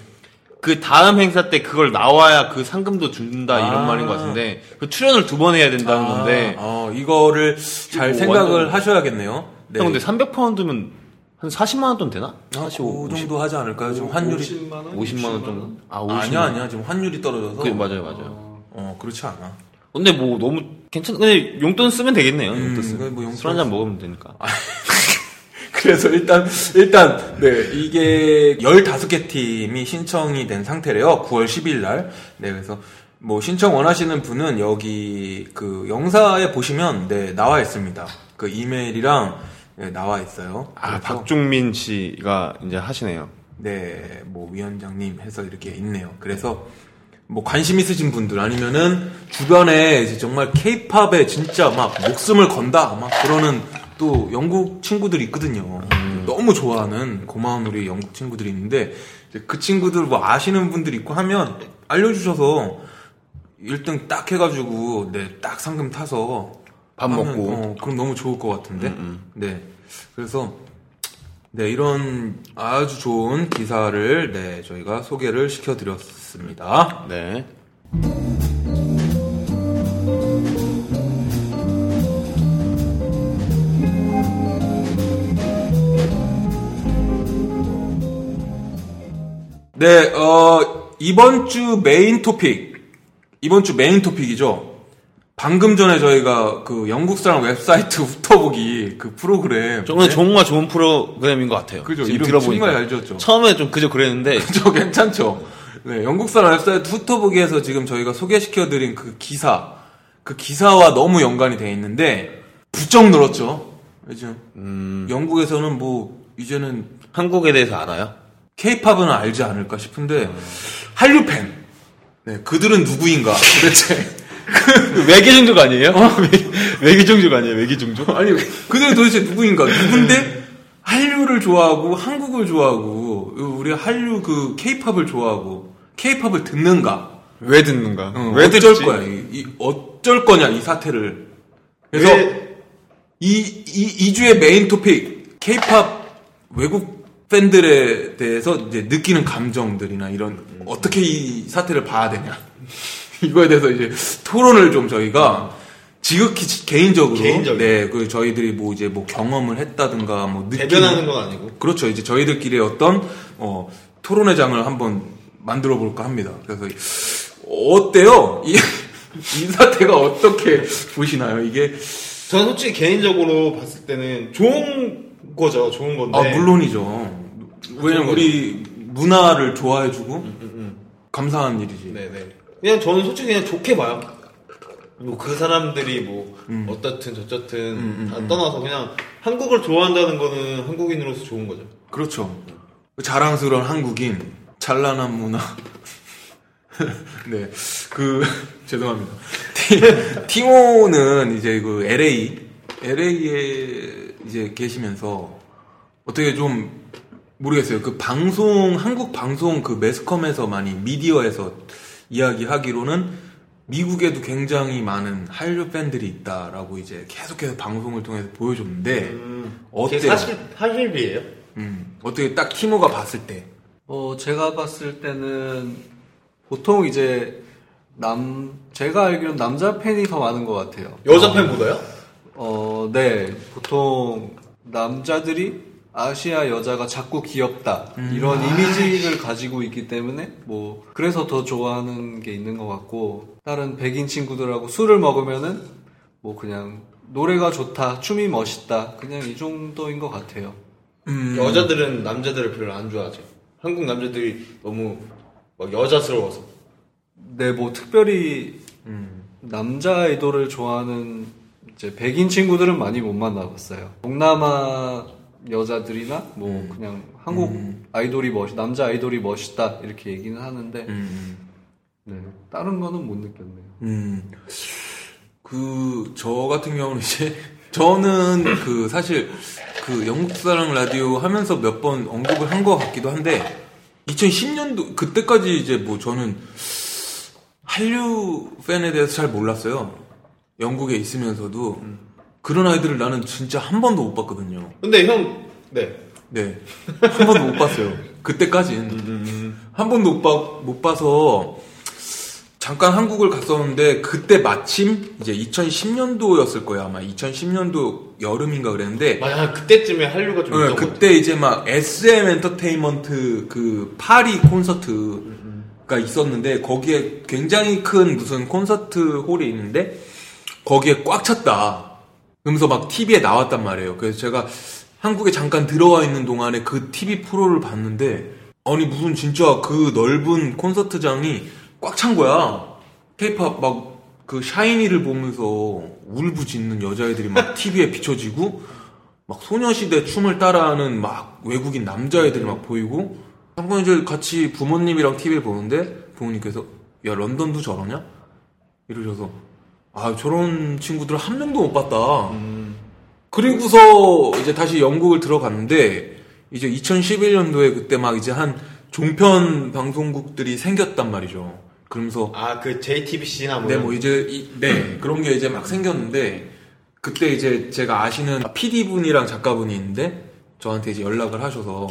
Speaker 2: 그 다음 행사 때 그걸 나와야 그 상금도 준다 이런
Speaker 1: 아.
Speaker 2: 말인 것 같은데 그 출연을 두 번 해야 된다는 건데.
Speaker 1: 어, 이거를 잘
Speaker 2: 뭐
Speaker 1: 생각을
Speaker 2: 완전-
Speaker 1: 하셔야겠네요. 네.
Speaker 2: 형 근데 300파운드면 한 40만 원 돈 되나?
Speaker 1: 아, 그 정도 하지 않을까요? 지금 환율이
Speaker 3: 50만 원?
Speaker 2: 50만 원 정도? 아, 50만
Speaker 1: 아니야 아니야 지금 환율이 떨어져서
Speaker 2: 그 맞아요, 맞아요.
Speaker 1: 어 그렇지 않아.
Speaker 2: 근데 뭐 너무 괜찮. 근데 용돈 쓰면 되겠네요.
Speaker 1: 음,
Speaker 2: 용돈 쓰.
Speaker 1: 그래, 뭐 용돈
Speaker 2: 술한잔 먹으면 되니까.
Speaker 1: 그래서 일단 일단 네 이게 15개 팀이 신청이 된 상태래요. 9월 10일 날. 네 그래서 뭐 신청 원하시는 분은 여기 그 영사에 보시면 네 나와 있습니다. 그 이메일이랑 네, 나와 있어요.
Speaker 2: 아 박종민 씨가 이제 하시네요.
Speaker 1: 네, 뭐 위원장님 해서 이렇게 있네요. 그래서 뭐 관심 있으신 분들 아니면은 주변에 이제 정말 케이팝에 진짜 막 목숨을 건다 막 그러는 또 영국 친구들이 있거든요. 너무 좋아하는 고마운 우리 영국 친구들이 있는데 그 친구들 뭐 아시는 분들 있고 하면 알려주셔서 1등 딱 해가지고 네딱 상금 타서
Speaker 2: 밥
Speaker 1: 하면,
Speaker 2: 먹고.
Speaker 1: 어, 그럼 너무 좋을 것 같은데 네 그래서 네, 이런 아주 좋은 기사를 네, 저희가 소개를 시켜 드렸습니다.
Speaker 2: 네.
Speaker 1: 네, 어, 이번 주 main topic, 이번 주 main topic이죠. 방금 전에 저희가 그 영국사랑 웹사이트 훑어보기 그 프로그램
Speaker 2: 정말 정말 좋은 프로그램인 것 같아요.
Speaker 1: 그죠
Speaker 2: 지금
Speaker 1: 이름
Speaker 2: 들어보니까.
Speaker 1: 정말 잘 지었죠.
Speaker 2: 처음에 좀 그저 그랬는데
Speaker 1: 저 괜찮죠. 네, 영국사랑 웹사이트 훑어보기에서 지금 저희가 소개시켜드린 그 기사, 그 기사와 너무 연관이 돼 있는데 부쩍 늘었죠. 요즘
Speaker 2: 음,
Speaker 1: 영국에서는 뭐 이제는
Speaker 2: 한국에 대해서 알아요?
Speaker 1: 케이팝은 알지 않을까 싶은데 한류 팬, 네, 그들은 누구인가 도대체?
Speaker 2: 외계 종족 아니에요? 외계 종족 아니에요? 외계 종족?
Speaker 1: 아니 그들은 도대체 누구인가? 누군데 한류를 좋아하고 한국을 좋아하고 우리 한류 그 케이팝을 좋아하고 케이팝을 듣는가?
Speaker 2: 왜 듣는가?
Speaker 1: 어,
Speaker 2: 왜
Speaker 1: 어쩔
Speaker 2: 듣지?
Speaker 1: 거야? 이, 이 어쩔 거냐 이 사태를. 그래서
Speaker 2: 왜-
Speaker 1: 이, 이, 2주의 메인 토픽, 케이팝 외국 팬들에 대해서 이제 느끼는 감정들이나 이런, 어떻게 이 사태를 봐야 되냐. 이거에 대해서 이제 토론을 좀 저희가 지극히 지- 개인적으로,
Speaker 2: 개인적으로.
Speaker 1: 네, 그 저희들이 뭐 이제 뭐 경험을 했다든가 뭐 느끼는
Speaker 2: 대변하는 건 아니고.
Speaker 1: 그렇죠. 이제 저희들끼리 어떤 어, 토론회 장을 한번 만들어 볼까 합니다. 그래서 어때요? 이, 이 사태가 어떻게 보시나요? 이게
Speaker 2: 저는 솔직히 개인적으로 봤을 때는 좋은 거죠. 좋은 건데.
Speaker 1: 아 물론이죠. 왜냐면 우리 문화를 좋아해주고 감사한 일이지.
Speaker 2: 네네. 그냥 저는 솔직히 그냥 좋게 봐요. 뭐 그 사람들이 뭐 어떻든 저쩌든 다 떠나서 그냥 한국을 좋아한다는 거는 한국인으로서 좋은 거죠.
Speaker 1: 그렇죠. 자랑스러운 한국인, 찬란한 문화. 네, 그 죄송합니다. 티- 티모는 이제 그 LA, LA에 이제 계시면서 어떻게 좀 모르겠어요. 그 방송 한국 방송 그 매스컴에서 많이 미디어에서 이야기하기로는 미국에도 굉장히 많은 한류 팬들이 있다라고 이제 계속해서 방송을 통해서 보여줬는데 어때요?
Speaker 2: 그게 사실 사실이에요.
Speaker 1: 음, 어떻게 딱 티모가 봤을 때.
Speaker 3: 어, 제가 봤을 때는 보통 이제 남, 제가 알기로는 남자 팬이 더 많은 것 같아요.
Speaker 2: 여자 팬보다요?
Speaker 3: 어, 네. 보통 남자들이 아시아 여자가 자꾸 귀엽다. 이런 이미지를 가지고 있기 때문에 뭐, 그래서 더 좋아하는 게 있는 것 같고, 다른 백인 친구들하고 술을 먹으면은 뭐 그냥 노래가 좋다, 춤이 멋있다. 그냥 이 정도인 것 같아요.
Speaker 1: 음,
Speaker 2: 여자들은 남자들을 별로 안 좋아하죠. 한국 남자들이 너무 막 여자스러워서.
Speaker 3: 네, 뭐 특별히 남자 아이돌을 좋아하는 이제 백인 친구들은 많이 못 만나봤어요. 동남아 여자들이나 뭐 그냥 한국 아이돌이 멋, 남자 아이돌이 멋있다 이렇게 얘기는 하는데
Speaker 1: 음,
Speaker 3: 네, 다른 거는 못 느꼈네요.
Speaker 1: 음. 그, 저 같은 경우는 이제, 저는 그, 사실, 그 영국 사랑 라디오 하면서 몇 번 언급을 한 것 같기도 한데, 2010년도, 그때까지 이제 뭐 저는 한류 팬에 대해서 잘 몰랐어요. 영국에 있으면서도. 그런 아이들을 나는 진짜 한 번도 못 봤거든요.
Speaker 2: 근데 형, 네.
Speaker 1: 네. 한 번도 못 봤어요. 그때까진. 한 번도 못, 봐, 못 봐서 잠깐 한국을 갔었는데 그때 마침 이제 2010년도였을 거예요. 아마 2010년도 여름인가 그랬는데
Speaker 2: 맞아, 그때쯤에 한류가 좀
Speaker 1: 네, 그때 이제 막 SM 엔터테인먼트 그 파리 콘서트가 있었는데 거기에 굉장히 큰 무슨 콘서트 홀이 있는데 거기에 꽉 찼다. 그러면서 막 TV에 나왔단 말이에요. 그래서 제가 한국에 잠깐 들어와 있는 동안에 그 TV 프로를 봤는데 아니 무슨 진짜 그 넓은 콘서트장이 꽉 찬 거야. 케이팝 막 그 샤이니를 보면서 울부짖는 여자애들이 막 TV에 비춰지고 막 소녀시대 춤을 따라하는 막 외국인 남자애들이 막 보이고 이제 같이 부모님이랑 TV를 보는데 부모님께서 야 런던도 저러냐? 이러셔서 아 저런 친구들 한 명도 못 봤다. 그리고서 이제 다시 영국을 들어갔는데 이제 2011년도에 그때 막 이제 한 종편 방송국들이 생겼단 말이죠. 그러면서
Speaker 2: 아, 그 JTBC나 뭐.
Speaker 1: 네, 뭐 이제 이- 네 그런 게 이제 막 생겼는데 그때 이제 제가 아시는 PD 분이랑 작가 분이 있는데 저한테 이제 연락을 하셔서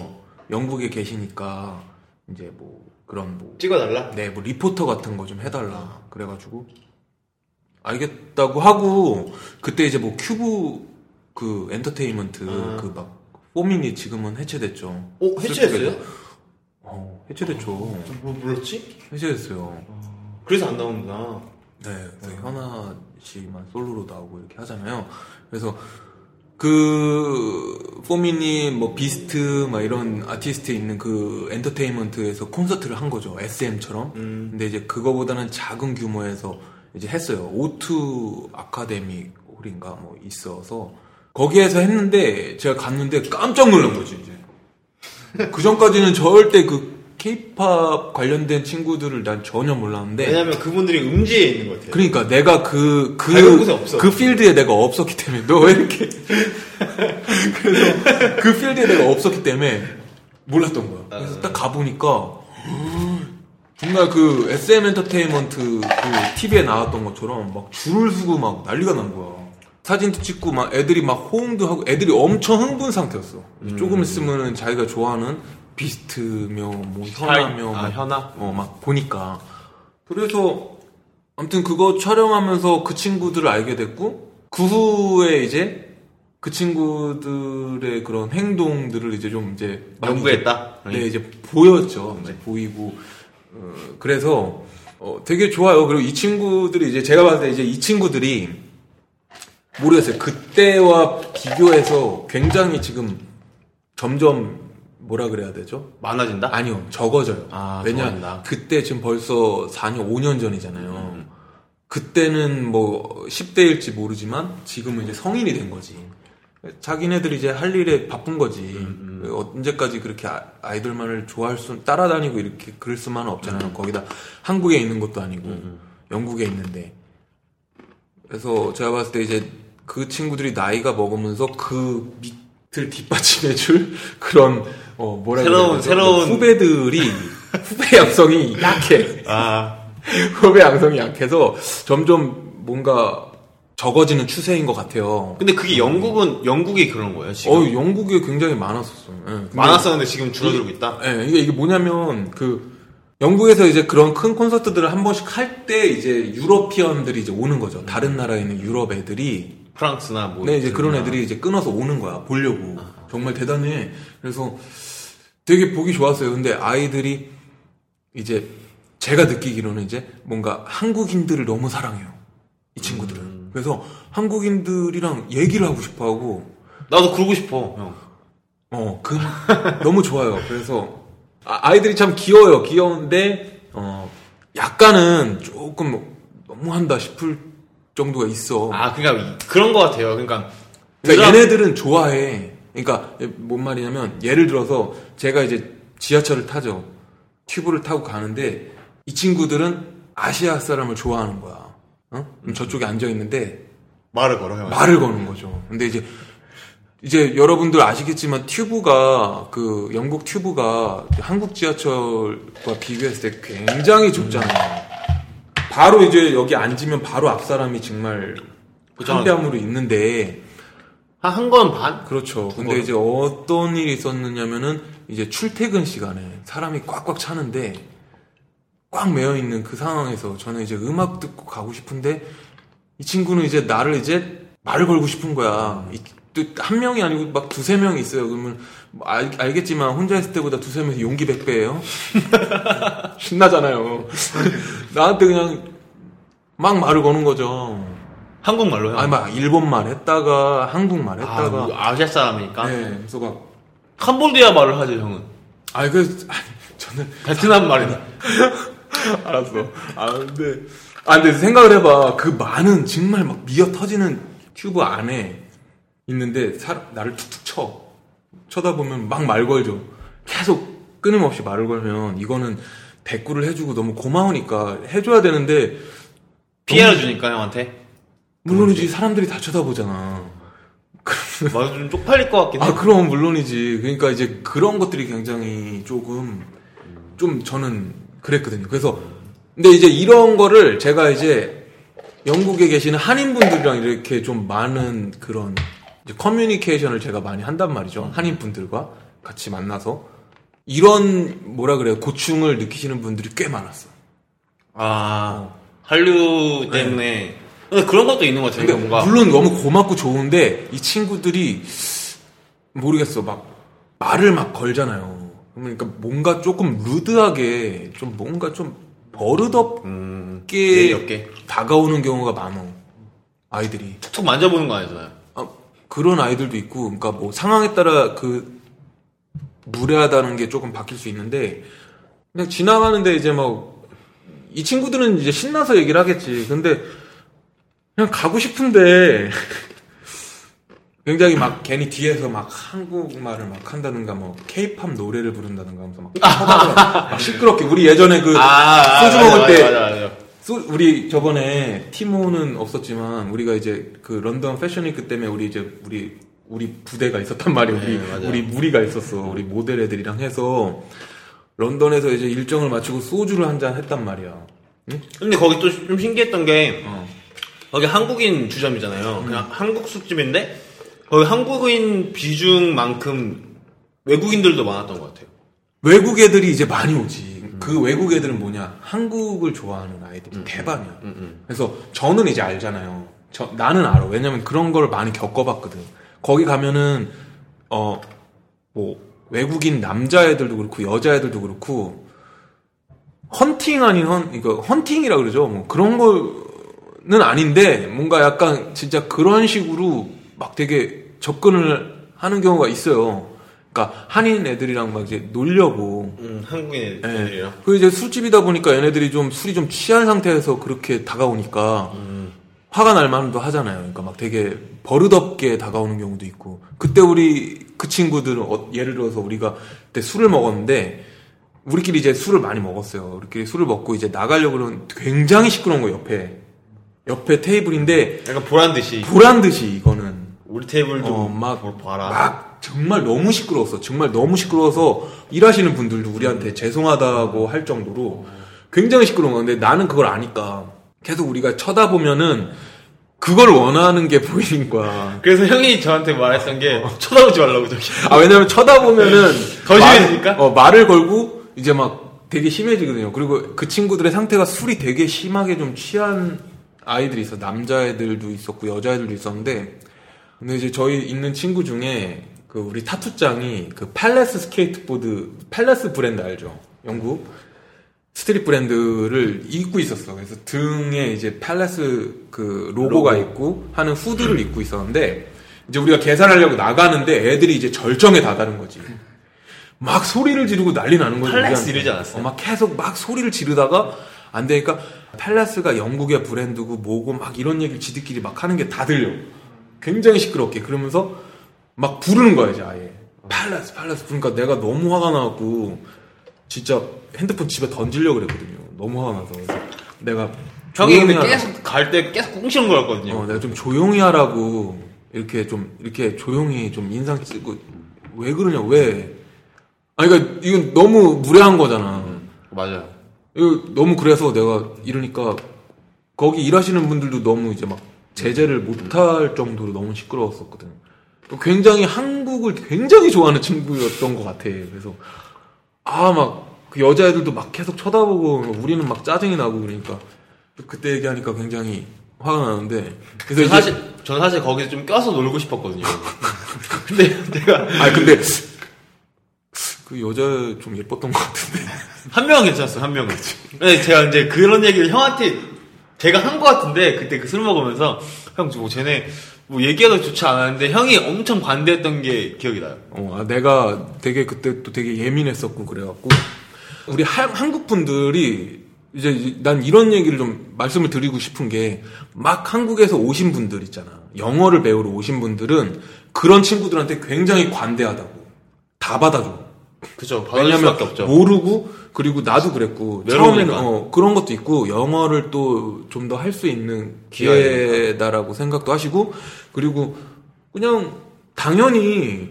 Speaker 1: 영국에 계시니까 이제 뭐 그런 뭐
Speaker 2: 찍어달라?
Speaker 1: 네, 뭐 리포터 같은 거 좀 해달라. 그래가지고 알겠다고 하고 그때 이제 뭐 큐브 그 엔터테인먼트
Speaker 2: 아.
Speaker 1: 그 막 포미닛이 지금은 해체됐죠.
Speaker 2: 어, 해체했어요?
Speaker 1: 어, 해체됐죠.
Speaker 2: 뭐 몰랐지?
Speaker 1: 해체됐어요.
Speaker 2: 그래서 안 나오는구나.
Speaker 1: 네, 그 현아 씨만 솔로로 나오고 이렇게 하잖아요. 그래서 그 포미님 뭐 비스트 막 이런 아티스트에 있는 그 엔터테인먼트에서 콘서트를 한 거죠. SM처럼. 근데 이제 그거보다는 작은 규모에서 이제 했어요. O2 아카데미 홀인가 뭐 있어서 거기에서 했는데 제가 갔는데 깜짝 놀란 거지 이제. 그 전까지는 절대 그 케이팝 관련된 친구들을 난 전혀 몰랐는데
Speaker 4: 왜냐면 그분들이 음지에 있는 것 같아요.
Speaker 1: 그러니까 내가 그, 그,
Speaker 4: 곳에 없어.
Speaker 1: 그 필드에 내가 없었기 때문에, 너 왜 이렇게. 그래서 그 필드에 내가 없었기 때문에 몰랐던 거야. 그래서 딱 가보니까, 정말 그 SM 엔터테인먼트 그 TV에 나왔던 것처럼 막 줄을 서고 막 난리가 난 거야. 사진도 찍고 막 애들이 막 호응도 하고 애들이 엄청 흥분 상태였어. 조금 있으면은 자기가 좋아하는 비스트며 뭐 현아며
Speaker 2: 아,
Speaker 1: 뭐
Speaker 2: 현아?
Speaker 1: 어, 막 보니까. 그래서, 아무튼 그거 촬영하면서 그 친구들을 알게 됐고, 그 후에 이제 그 친구들의 그런 행동들을 이제 좀 이제
Speaker 2: 연구했다?
Speaker 1: 네, 이제 보였죠. 이제 보이고. 어, 그래서, 어, 되게 좋아요. 그리고 이 친구들이 이제 제가 봤을 때 이제 이 친구들이 모르겠어요. 그때와 비교해서 굉장히 지금 점점 뭐라 그래야 되죠?
Speaker 2: 많아진다?
Speaker 1: 아니요, 적어져요.
Speaker 2: 아,
Speaker 1: 왜냐,
Speaker 2: 적어진다.
Speaker 1: 그때 지금 벌써 4년, 5년 전이잖아요. 그때는 뭐 10대일지 모르지만 지금은 이제 성인이 된 거지. 자기네들이 이제 할 일에 바쁜 거지. 언제까지 그렇게 아- 아이돌만을 좋아할 수, 따라다니고 이렇게 그럴 수만은 없잖아요. 거기다 한국에 있는 것도 아니고 영국에 있는데. 그래서 제가 봤을 때 이제 그 친구들이 나이가 먹으면서 그 밑을 뒷받침해줄 그런 어 뭐라
Speaker 2: 새로운-? 새로운-
Speaker 1: 후배들이 후배 양성이 약해.
Speaker 2: 아,
Speaker 1: 후배 양성이 약해서 점점 뭔가 적어지는 추세인 것 같아요.
Speaker 2: 근데 그게 영국은, 영국이 그런 거예요, 지금?
Speaker 1: 어 영국에 굉장히 많았었어요. 예. 근데-
Speaker 2: 많았었는데 지금 줄어들고 있다?
Speaker 1: 예, 이게, 이게 뭐냐면, 그, 영국에서 이제 그런 큰 콘서트들을 한 번씩 할 때 이제 유러피언들이 이제 오는 거죠. 다른 나라에 있는 유럽 애들이.
Speaker 2: 프랑스나 뭐.
Speaker 1: 네, 이제 그런. 애들이 이제 끊어서 오는 거야. 보려고. 정말 대단해. 그래서 되게 보기 좋았어요. 근데 아이들이 이제 제가 느끼기로는 이제 뭔가 한국인들을 너무 사랑해요. 이 친구들은. 그래서 한국인들이랑 얘기를 하고 싶어 하고
Speaker 2: 나도 그러고 싶어, 형.
Speaker 1: 어, 그, 너무 좋아요. 그래서, 아, 이들이참 귀여워요. 귀여운데, 어, 약간은 조금 너무한다 싶을 정도가 있어.
Speaker 2: 아, 그러니까 이- 그런 거 같아요. 그러니까.
Speaker 1: 그러니까 얘네들은 좋아해. 그러니까, 뭔 말이냐면, 예를 들어서, 제가 이제 지하철을 타죠. 튜브를 타고 가는데, 이 친구들은 아시아 사람을 좋아하는 거야. 어? 그럼 저쪽에 앉아 있는데,
Speaker 4: 말을 걸어 형.
Speaker 1: 말을 거는 거죠. 근데 이제 이제 여러분들 아시겠지만 튜브가 그 영국 튜브가 한국 지하철과 비교했을 때 굉장히 좁잖아요. 바로 이제 여기 앉으면 바로 앞 사람이 정말
Speaker 2: 그죠.
Speaker 1: 한 뼘으로 있는데
Speaker 2: 한, 한건 반?
Speaker 1: 그렇죠. 근데. 이제 어떤 일이 있었느냐면은 이제 출퇴근 시간에 사람이 꽉꽉 차는데 꽉 매여 있는 그 상황에서 저는 이제 음악 듣고 가고 싶은데 이 친구는 이제 나를 이제 말을 걸고 싶은 거야. 이- 또한 명이 아니고 막 두세 명이 있어요. 그러면 뭐 알, 알겠지만 혼자 있을 때보다 두세 명이 용기 백배예요 신나잖아요. 나한테 그냥 막 말을 거는 거죠.
Speaker 2: 한국말로 형.
Speaker 1: 아니 막 일본말 했다가 한국말
Speaker 2: 아,
Speaker 1: 했다가
Speaker 2: 뭐 아시아 사람이니까.
Speaker 1: 네, 그래서 막
Speaker 2: 캄보디아 말을 하죠, 형은.
Speaker 1: 아니 그 아니, 저는
Speaker 2: 베트남 말이다.
Speaker 1: 알았어. 아 근데 아 근데 생각을 해봐. 그 많은 정말 막 미어 터지는 튜브 안에 있는데 사, 나를 툭툭 쳐 쳐다보면 막 말 걸죠. 계속 끊임없이 말을 걸면 이거는 대꾸를 해주고 너무 고마우니까 해줘야 되는데
Speaker 2: 피해를 주니까 형한테.
Speaker 1: 물론이지 사람들이 다 쳐다보잖아.
Speaker 2: 맞아, 좀 쪽팔릴 것 같긴 해.
Speaker 1: 아 그럼 물론이지. 그러니까 이제 그런 것들이 굉장히 조금 좀 저는 그랬거든요. 그래서 근데 이제 이런 거를 제가 이제 영국에 계시는 한인분들이랑 이렇게 좀 많은 그런 이제 커뮤니케이션을 제가 많이 한단 말이죠. 한인분들과 같이 만나서 이런 뭐라 그래요 고충을 느끼시는 분들이 꽤 많았어.
Speaker 2: 아, 한류 때문에. 근데 그런 것도 있는 것 같아요.
Speaker 1: 근데
Speaker 2: 뭔가.
Speaker 1: 물론 너무 고맙고 좋은데 이 친구들이 모르겠어 막 말을 막 걸잖아요. 그러니까 뭔가 조금 루드하게 좀 뭔가 좀 버릇없게
Speaker 2: 음.
Speaker 1: 다가오는 경우가 많어. 아이들이.
Speaker 2: 툭 만져보는 거 아니잖아요.
Speaker 1: 아, 그런 아이들도 있고, 그러니까 뭐 상황에 따라 그 무례하다는 게 조금 바뀔 수 있는데, 그냥 지나가는데 이제 막, 이 친구들은 이제 신나서 얘기를 하겠지. 근데, 그냥 가고 싶은데, 굉장히 막 괜히 뒤에서 막 한국말을 막 한다든가 뭐 케이팝 노래를 부른다든가 하면서 막, 쳐다보고 막 시끄럽게 우리 예전에 그 소주 먹을 때
Speaker 2: 맞아, 맞아.
Speaker 1: 소- 우리 저번에 티모는 없었지만 우리가 이제 그 런던 패션 위크 때문에 우리 이제 우리 우리 부대가 있었단 말이야. 우리
Speaker 2: 네.
Speaker 1: 우리 무리가 있었어. 우리 모델 애들이랑 해서 런던에서 이제 일정을 마치고 소주를 한 잔 했단 말이야.
Speaker 2: 근데 거기 또 좀 신기했던 게
Speaker 1: 어.
Speaker 2: 거기 한국인 주점이잖아요. 그냥 한국 술집인데 거기 한국인 비중만큼 외국인들도 많았던 것 같아요.
Speaker 1: 외국 애들이 이제 많이 오지. 그 외국 애들은 뭐냐? 한국을 좋아하는 아이들이 대반이야. 그래서 저는 이제 알잖아요. 저, 나는 알아. 왜냐면 그런 걸 많이 겪어봤거든. 거기 가면은, 어, 뭐, 외국인 남자애들도 그렇고, 여자애들도 그렇고, 헌팅 아닌 헌, 이거 헌팅이라 그러죠. 뭐 그런 거는 아닌데, 뭔가 약간 진짜 그런 식으로 막 되게 접근을 하는 경우가 있어요. 그러니까 한인 애들이랑 막 이제 놀려고.
Speaker 2: 음, 한국인
Speaker 1: 예.
Speaker 2: 애들이랑.
Speaker 1: 그 이제 술집이다 보니까 얘네들이 좀 술이 좀 취한 상태에서 그렇게 다가오니까 화가 날 만도 하잖아요. 그러니까 막 되게 버릇없게 다가오는 경우도 있고. 그때 우리 그 친구들은 어, 예를 들어서 우리가 그때 술을 먹었는데 우리끼리 이제 술을 많이 먹었어요. 우리끼리 술을 먹고 이제 나가려고 그러면 굉장히 시끄러운 거 옆에. 옆에 테이블인데
Speaker 2: 약간 보란 듯이
Speaker 1: 보란 듯이 이거는
Speaker 2: 우리 테이블 좀
Speaker 1: 어, 막,
Speaker 2: 봐라.
Speaker 1: 막 정말 너무 시끄러웠어. 정말 너무 시끄러워서 일하시는 분들도 우리한테 죄송하다고 할 정도로 굉장히 시끄러운 건데 나는 그걸 아니까 계속 우리가 쳐다보면은 그걸 원하는 게 보이는 거야.
Speaker 2: 그래서 형이 저한테 말했던 게 쳐다보지 말라고 저기.
Speaker 1: 아 왜냐면 쳐다보면은
Speaker 2: 더
Speaker 1: 말-
Speaker 2: 심해지니까?
Speaker 1: 어, 말을 걸고 이제 막 되게 심해지거든요. 그리고 그 친구들의 상태가 술이 되게 심하게 좀 취한 아이들이 있어. 남자애들도 있었고 여자애들도 있었는데 근데 이제 저희 있는 친구 중에 그 우리 타투장이 그 Palace 스케이트보드 Palace 브랜드 알죠? 영국 street 브랜드를 입고 있었어. 그래서 등에 이제 Palace 그 로고가 있고 하는 후드를 입고 있었는데 이제 우리가 계산하려고 나가는데 애들이 이제 절정에 다다른 거지. 막 소리를 지르고 난리 나는 거지. Palace.
Speaker 2: 이러지 않았어요?
Speaker 1: 어, 막 계속 막 소리를 지르다가 안 되니까 팔레스가 영국의 브랜드고 뭐고 막 이런 얘기를 지들끼리 막 하는 게 다 들려. 굉장히 시끄럽게 그러면서 막 부르는 거야 이제 아예 팔레스 팔레스 그러니까 내가 너무 화가 나갖고 진짜 핸드폰 집에 던지려고 그랬거든요. 너무 화가 나서 그래서 내가
Speaker 2: 형이 근데 계속 갈 때 계속 꿍시는 거였거든요.
Speaker 1: 어, 내가 좀 조용히 하라고 이렇게 좀 이렇게 조용히 좀 인상 쓰고 왜 그러냐 왜? 아니 그러니까 이건 너무 무례한 거잖아.
Speaker 2: 맞아요.
Speaker 1: 이거 너무 그래서 내가 이러니까 거기 일하시는 분들도 너무 이제 막 제재를 못할 정도로 너무 시끄러웠었거든. 굉장히 한국을 굉장히 좋아하는 친구였던 것 같아. 그래서 아 막 그 여자애들도 막 계속 쳐다보고 우리는 막 짜증이 나고 그러니까 그때 얘기하니까 굉장히 화가 나는데 그래서
Speaker 2: 사실 저는 사실 거기서 좀 껴서 놀고 싶었거든요. 근데 내가
Speaker 1: 아 근데 그 여자 좀 예뻤던 것 같은데.
Speaker 2: 한 명은 괜찮았어 한 명은. 근데 제가 이제 그런 얘기를 형한테 제가 한 것 같은데 그때 그 술 먹으면서 형 뭐 쟤네 뭐 얘기해도 좋지 않았는데 형이 엄청 반대했던 게 기억이 나요.
Speaker 1: 어, 아, 내가 되게 그때 또 되게 예민했었고 그래갖고 우리 하- 한국 분들이 이제 이- 난 이런 얘기를 좀 말씀을 드리고 싶은 게 막 한국에서 오신 분들 있잖아. 영어를 배우러 오신 분들은 그런 친구들한테 굉장히 관대하다고. 다 받아줘
Speaker 2: 그죠.
Speaker 1: 왜냐면. 모르고 그리고 나도 그랬고
Speaker 2: 외로우니까.
Speaker 1: 처음에는 어, 그런 것도 있고 영어를 또 좀 더 할 수 있는 기회다라고 생각도 하시고 그리고 그냥 당연히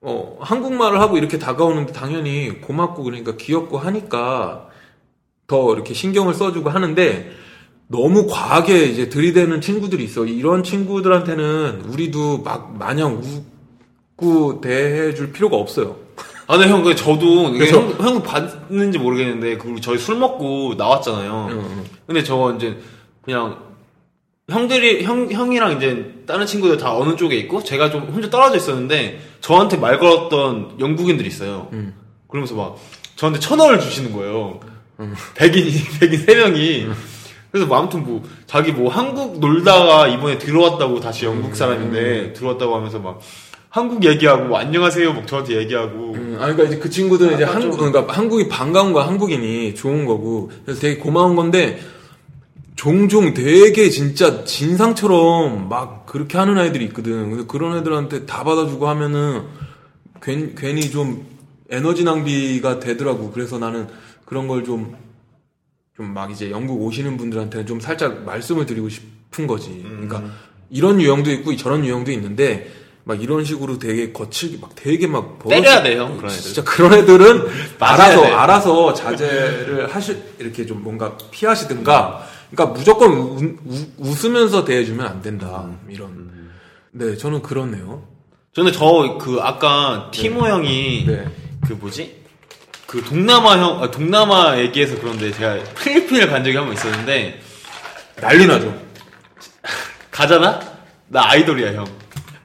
Speaker 1: 어, 한국말을 하고 이렇게 다가오는데 당연히 고맙고 그러니까 귀엽고 하니까 더 이렇게 신경을 써주고 하는데 너무 과하게 이제 들이대는 친구들이 있어. 이런 친구들한테는 우리도 막 마냥 웃고 대해줄 필요가 없어요.
Speaker 2: 아, 근데 형, 그 저도
Speaker 1: 그래서-
Speaker 2: 형, 형 봤는지 모르겠는데 그 저희 술 먹고 나왔잖아요.
Speaker 1: 응.
Speaker 2: 근데 저 이제 그냥 형들이 형 형이랑 이제 다른 친구들 다 어느 쪽에 있고 제가 좀 혼자 떨어져 있었는데 저한테 말 걸었던 영국인들이 있어요.
Speaker 1: 음.
Speaker 2: 그러면서 막 저한테 천 원을 주시는 거예요. 백인이 백인 세 명이. 그래서 뭐 아무튼 뭐 자기 뭐 한국 놀다가 이번에 들어왔다고 다시 영국 사람인데 들어왔다고 하면서 막 한국 얘기하고 뭐 안녕하세요 막 저한테 얘기하고
Speaker 1: 음, 아, 그러니까 이제 그 친구들은 이제
Speaker 2: 약간
Speaker 1: 한국,
Speaker 2: 좀-
Speaker 1: 그러니까 한국이 반가운 거 한국인이 좋은 거고, 그래서 되게 고마운 건데, 종종 되게 진짜 진상처럼 막 그렇게 하는 아이들이 있거든. 그래서 그런 애들한테 다 받아주고 하면은 괜, 괜히 좀 에너지 낭비가 되더라고. 그래서 나는 그런 걸 좀, 좀 막 이제 영국 오시는 분들한테는 좀 살짝 말씀을 드리고 싶은 거지. 그러니까 이런 유형도 있고 저런 유형도 있는데, 막 이런 식으로 되게 거칠게 막 되게 막
Speaker 2: 때려야 돼, 형, 그런 애들.
Speaker 1: 진짜 그런 애들은 알아서
Speaker 2: 돼.
Speaker 1: 알아서 자제를 하실 이렇게 좀 뭔가 피하시든가. 그러니까 무조건 우, 웃으면서 대해주면 안 된다. 이런. 네 저는 그렇네요.
Speaker 2: 저는 저 그 아까 티모 형이
Speaker 1: 네.
Speaker 2: 그 뭐지? 그 동남아 형 아, 동남아 얘기해서 그런데 제가 필리핀을 간 적이 한 번 있었는데
Speaker 1: 난리 나죠.
Speaker 2: 가잖아? 나 아이돌이야 형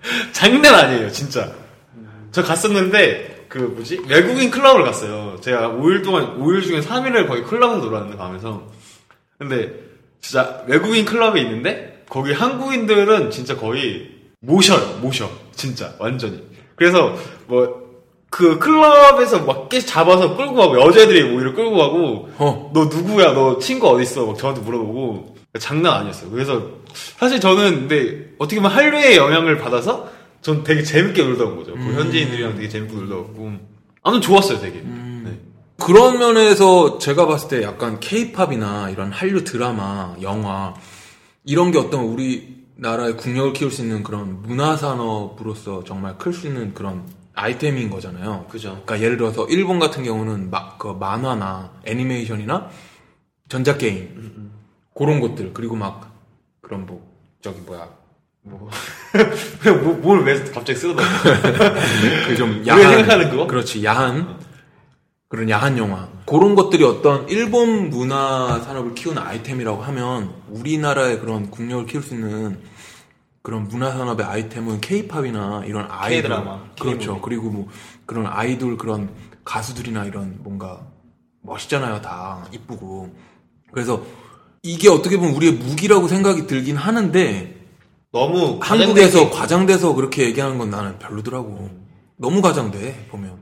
Speaker 2: 장난 아니에요 진짜. 저 갔었는데 그 뭐지? 외국인 클럽을 갔어요. 제가 5일 동안 5일 중에 3일을 거의 클럽에서 놀았는데 밤에서. 근데 진짜 외국인 클럽에 있는데 거기 한국인들은 진짜 거의 모셔요 모셔. 진짜 완전히. 그래서 뭐 그 클럽에서 막 계속 잡아서 끌고 가고 여자애들이 오히려 끌고 가고
Speaker 1: 어.
Speaker 2: 너 누구야? 너 친구 어디 있어? 막 저한테 물어보고 장난 아니었어요. 그래서 사실 저는 근데 어떻게 보면 한류의 영향을 받아서 전 되게 재밌게 놀다 온 거죠. 그 현지인들이랑 되게 재밌게 놀다 왔고. 아무튼 좋았어요 되게. 네.
Speaker 1: 그런 면에서 제가 봤을 때 약간 케이팝이나 이런 한류 드라마 영화 이런 게 어떤 우리나라의 국력을 키울 수 있는 그런 문화 산업으로서 정말 클 수 있는 그런 아이템인 거잖아요.
Speaker 2: 그죠.
Speaker 1: 그러니까 예를 들어서 일본 같은 경우는 막 그 만화나 애니메이션이나 전자게임 그런 것들 그리고 막 그런 뭐 저기 뭐야
Speaker 2: 뭐, 뭘왜 갑자기 쓰러져?
Speaker 1: 그좀
Speaker 2: 우리가
Speaker 1: 야한.
Speaker 2: 생각하는 그거?
Speaker 1: 그렇지 야한. 그런 야한 영화. 그런 것들이 어떤 일본 문화 산업을 키우는 아이템이라고 하면 우리나라의 그런 국력을 키울 수 있는 그런 문화 산업의 아이템은 케이팝이나 이런 아이돌.
Speaker 2: K-드라마,
Speaker 1: 그렇죠. 그리고 뭐 그런 아이돌 그런 가수들이나 이런 뭔가 멋있잖아요 다. 이쁘고. 그래서 이게 어떻게 보면 우리의 무기라고 생각이 들긴 하는데
Speaker 2: 너무
Speaker 1: 한국에서 과장돼서 그렇게 얘기하는 건 나는 별로더라고 너무 과장돼 보면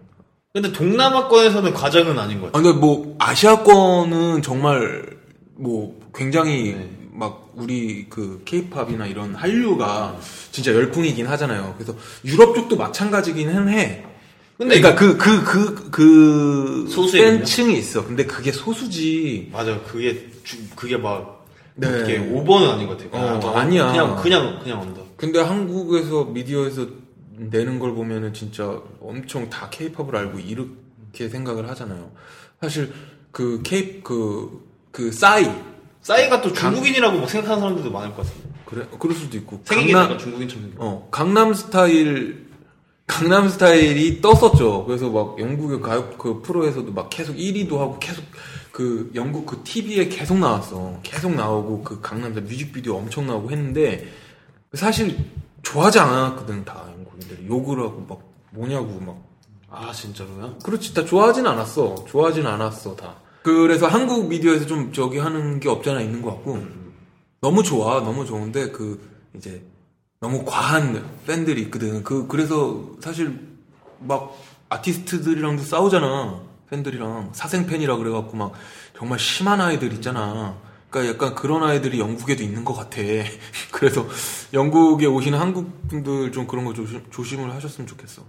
Speaker 2: 근데 동남아권에서는 과정은 아닌 것
Speaker 1: 아,
Speaker 2: 같아요
Speaker 1: 근데 뭐 아시아권은 정말 뭐 굉장히
Speaker 2: 네.
Speaker 1: 막 우리 그 케이팝이나 이런 한류가 진짜 열풍이긴 하잖아요. 그래서 유럽 쪽도 마찬가지긴 해.
Speaker 2: 근데
Speaker 1: 그러니까 그 그 그그
Speaker 2: 소수예요?
Speaker 1: 팬층이 있어. 근데 그게 소수지.
Speaker 2: 맞아 그게 주- 그게 막
Speaker 1: 네.
Speaker 2: 어떻게 5번은 아닌 것 같아요
Speaker 1: 어,
Speaker 2: 그냥
Speaker 1: 아니야.
Speaker 2: 그냥 그냥 그냥 언더
Speaker 1: 근데 한국에서 미디어에서 내는 걸 보면은 진짜 엄청 다 케이팝을 알고 이렇게 생각을 하잖아요. 사실 그 케이 그그 싸이
Speaker 2: 싸이가 또 중국인이라고 막 생각하는 사람들도 많을 것 같은데
Speaker 1: 그래 그럴 수도 있고
Speaker 2: 생긴 게
Speaker 1: 강남
Speaker 2: 중국인처럼 생겨
Speaker 1: 어 강남 스타일 강남 스타일이 떴었죠. 그래서 막 영국의 가요 그 프로에서도 막 계속 1위도 하고 계속 그 영국 그 TV에 계속 나왔어. 계속 나오고 그 강남 스타일 뮤직비디오 엄청 나오고 했는데 사실 좋아하지 않았거든 다 영국인들이 욕을 하고 막 뭐냐고 막
Speaker 2: 아 진짜로요?
Speaker 1: 그렇지 다 좋아하진 않았어. 좋아하진 않았어 다. 그래서 한국 미디어에서 좀 저기 하는 게 없잖아 있는 것 같고 너무 좋아 너무 좋은데 그 이제 너무 과한 팬들이 있거든. 그 그래서 사실 막 아티스트들이랑도 싸우잖아. 팬들이랑 사생 팬이라 그래갖고 막 정말 심한 아이들 있잖아. 그러니까 약간 그런 아이들이 영국에도 있는 것 같아. 그래서 영국에 오시는 한국 분들 좀 그런 거 조심, 조심을 하셨으면 좋겠어.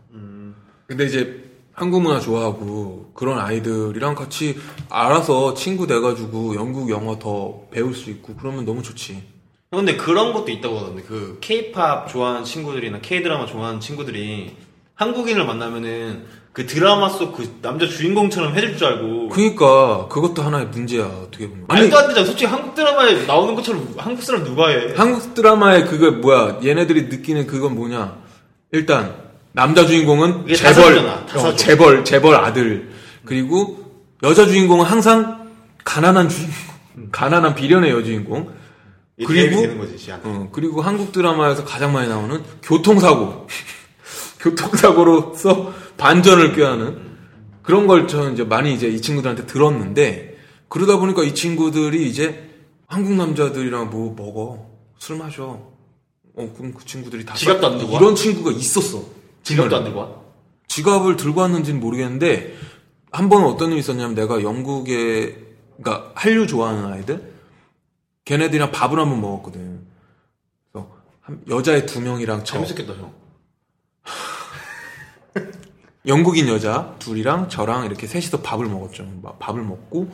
Speaker 1: 근데 이제 한국 문화 좋아하고 그런 아이들이랑 같이 알아서 친구 돼가지고 영국 영어 더 배울 수 있고 그러면 너무 좋지.
Speaker 2: 근데 그런 것도 있다고 하던데. 그 K-팝 좋아하는 친구들이나 K-드라마 좋아하는 친구들이 한국인을 만나면은 그 드라마 속 그 남자 주인공처럼 해줄 줄 알고.
Speaker 1: 그니까 그것도 하나의 문제야 어떻게 보면. 아니
Speaker 2: 말도 안 되잖아. 솔직히 한국 드라마에 나오는 것처럼 한국 사람 누가 해?
Speaker 1: 한국 드라마의 그거 뭐야? 얘네들이 느끼는 그건 뭐냐? 일단 남자 주인공은 재벌. 어, 재벌 재벌 아들. 그리고 여자 주인공은 항상 가난한 주인공 가난한 비련의 여주인공 그리고-
Speaker 2: 거지
Speaker 1: 어, 그리고 한국 드라마에서 가장 많이 나오는 교통사고. 교통사고로서 반전을 꾀하는 그런 걸 저는 이제 많이 이제 이 친구들한테 들었는데 그러다 보니까 이 친구들이 이제 한국 남자들이랑 뭐 먹어 술 마셔. 어 그럼 그 친구들이 다
Speaker 2: 지갑도 안 들고 와?
Speaker 1: 이런 친구가 있었어.
Speaker 2: 지갑도 안 들고 와?
Speaker 1: 지갑을 들고 왔는지는 모르겠는데 한 번은 어떤 일이 있었냐면 내가 영국에 그러니까 한류 좋아하는 아이들 걔네들이랑 밥을 한번 먹었거든. 그래서 한- 여자애 두 명이랑 저
Speaker 2: 재밌었겠다 형.
Speaker 1: 영국인 여자 둘이랑 저랑 이렇게 셋이서 밥을 먹었죠. 막 밥을 먹고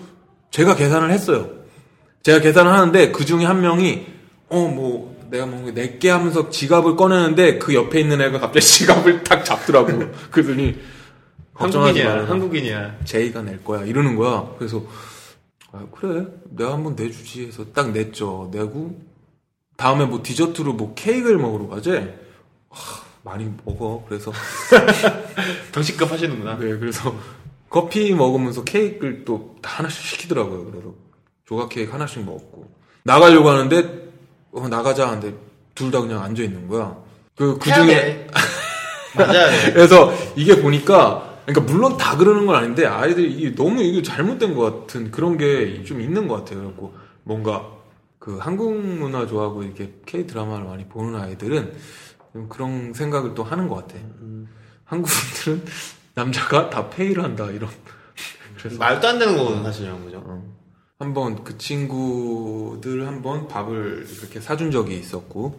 Speaker 1: 제가 계산을 했어요. 제가 계산을 하는데 그 중에 한 명이 어 뭐 내가 뭐 내게 하면서 지갑을 꺼내는데 그 옆에 있는 애가 갑자기 지갑을 딱 잡더라고. 그러더니 걱정하지
Speaker 2: 한국인이야.
Speaker 1: 말라.
Speaker 2: 한국인이야.
Speaker 1: 제이가 낼 거야 이러는 거야. 그래서 아, 그래 내가 한번 내주지 해서 딱 냈죠. 내고 다음에 뭐 디저트로 뭐 케이크를 먹으러 가재. 하, 많이 먹어. 그래서
Speaker 2: 덩치급 하시는구나.
Speaker 1: 네, 그래서 커피 먹으면서 케이크를 또 하나씩 시키더라고요. 그래서 조각 케이크 하나씩 먹고 나가려고 하는데 어, 나가자 하는데 둘 다 그냥 앉아 있는 거야. 그, 그 중에
Speaker 2: 맞아야 돼.
Speaker 1: 그래서 이게 보니까 그러니까 물론 다 그러는 건 아닌데 아이들이 이게 너무 이게 잘못된 것 같은 그런 게 좀 있는 것 같아요. 그래갖고 뭔가 그 한국 문화 좋아하고 이렇게 K 드라마를 많이 보는 아이들은 좀 그런 생각을 또 하는 것 같아. 한국인들은 남자가 다 페이를 한다 이런. 그래서
Speaker 2: 말도 안 되는 거거든 사실 형 그죠?
Speaker 1: 한번 그 친구들 한번 밥을 이렇게 사준 적이 있었고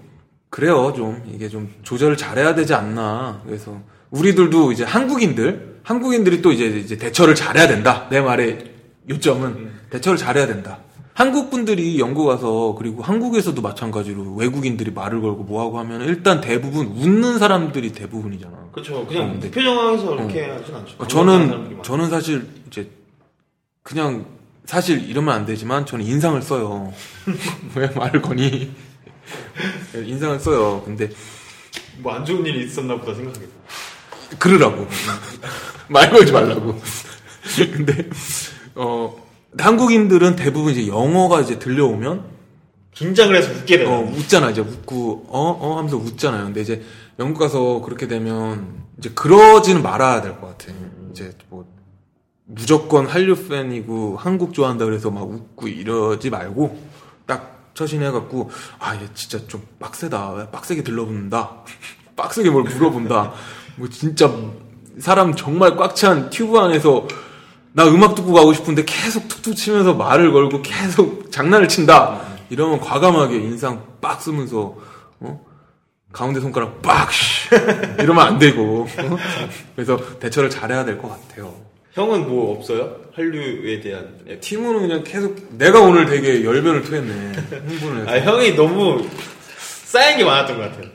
Speaker 1: 그래요 좀 이게 좀 조절을 잘해야 되지 않나 그래서 우리들도 이제 한국인들 한국인들이 또 이제 이제 대처를 잘해야 된다 내 말의 요점은 대처를 잘해야 된다 한국 분들이 영국 와서 그리고 한국에서도 마찬가지로 외국인들이 말을 걸고 뭐하고 하면 일단 대부분 웃는 사람들이 대부분이잖아
Speaker 2: 그렇죠. 그냥
Speaker 1: 어,
Speaker 2: 무표정하게서 이렇게 하진 않죠.
Speaker 1: 어, 저는. 저는 사실 이제 그냥 사실 이러면 안 되지만 저는 인상을 써요. 왜 말을 거니? 인상을 써요. 근데
Speaker 2: 뭐 안 좋은 일이 있었나 보다 생각하겠다.
Speaker 1: 그러라고 말 걸지 말라고. 근데 어 한국인들은 대부분 이제 영어가 이제 들려오면
Speaker 2: 긴장을 해서 웃게 되나.
Speaker 1: 어, 웃잖아, 이제 웃고, 어, 어 하면서 웃잖아요. 근데 이제 영국 가서 그렇게 되면 이제 그러지는 말아야 될 것 같아. 이제 뭐, 무조건 한류 팬이고 한국 좋아한다 그래서 막 웃고 이러지 말고 딱 처신해갖고, 아, 얘 진짜 좀 빡세다. 빡세게 들러붙는다. 빡세게 뭘 물어본다. 뭐 진짜 사람 정말 꽉 찬 튜브 안에서 나 음악 듣고 가고 싶은데 계속 툭툭 치면서 말을 걸고 계속 장난을 친다. 이러면 과감하게 인상 빡 쓰면서 어? 가운데 손가락 빡 씨. 이러면 안 되고 어? 그래서 대처를 잘해야 될 것 같아요.
Speaker 2: 형은 뭐 없어요? 한류에 대한.
Speaker 1: 팀은 그냥 계속 내가 오늘 되게 열변을 토했네. 흥분을
Speaker 2: 아
Speaker 1: 해서
Speaker 2: 형이 너무 쌓인 게 많았던 것 같아요.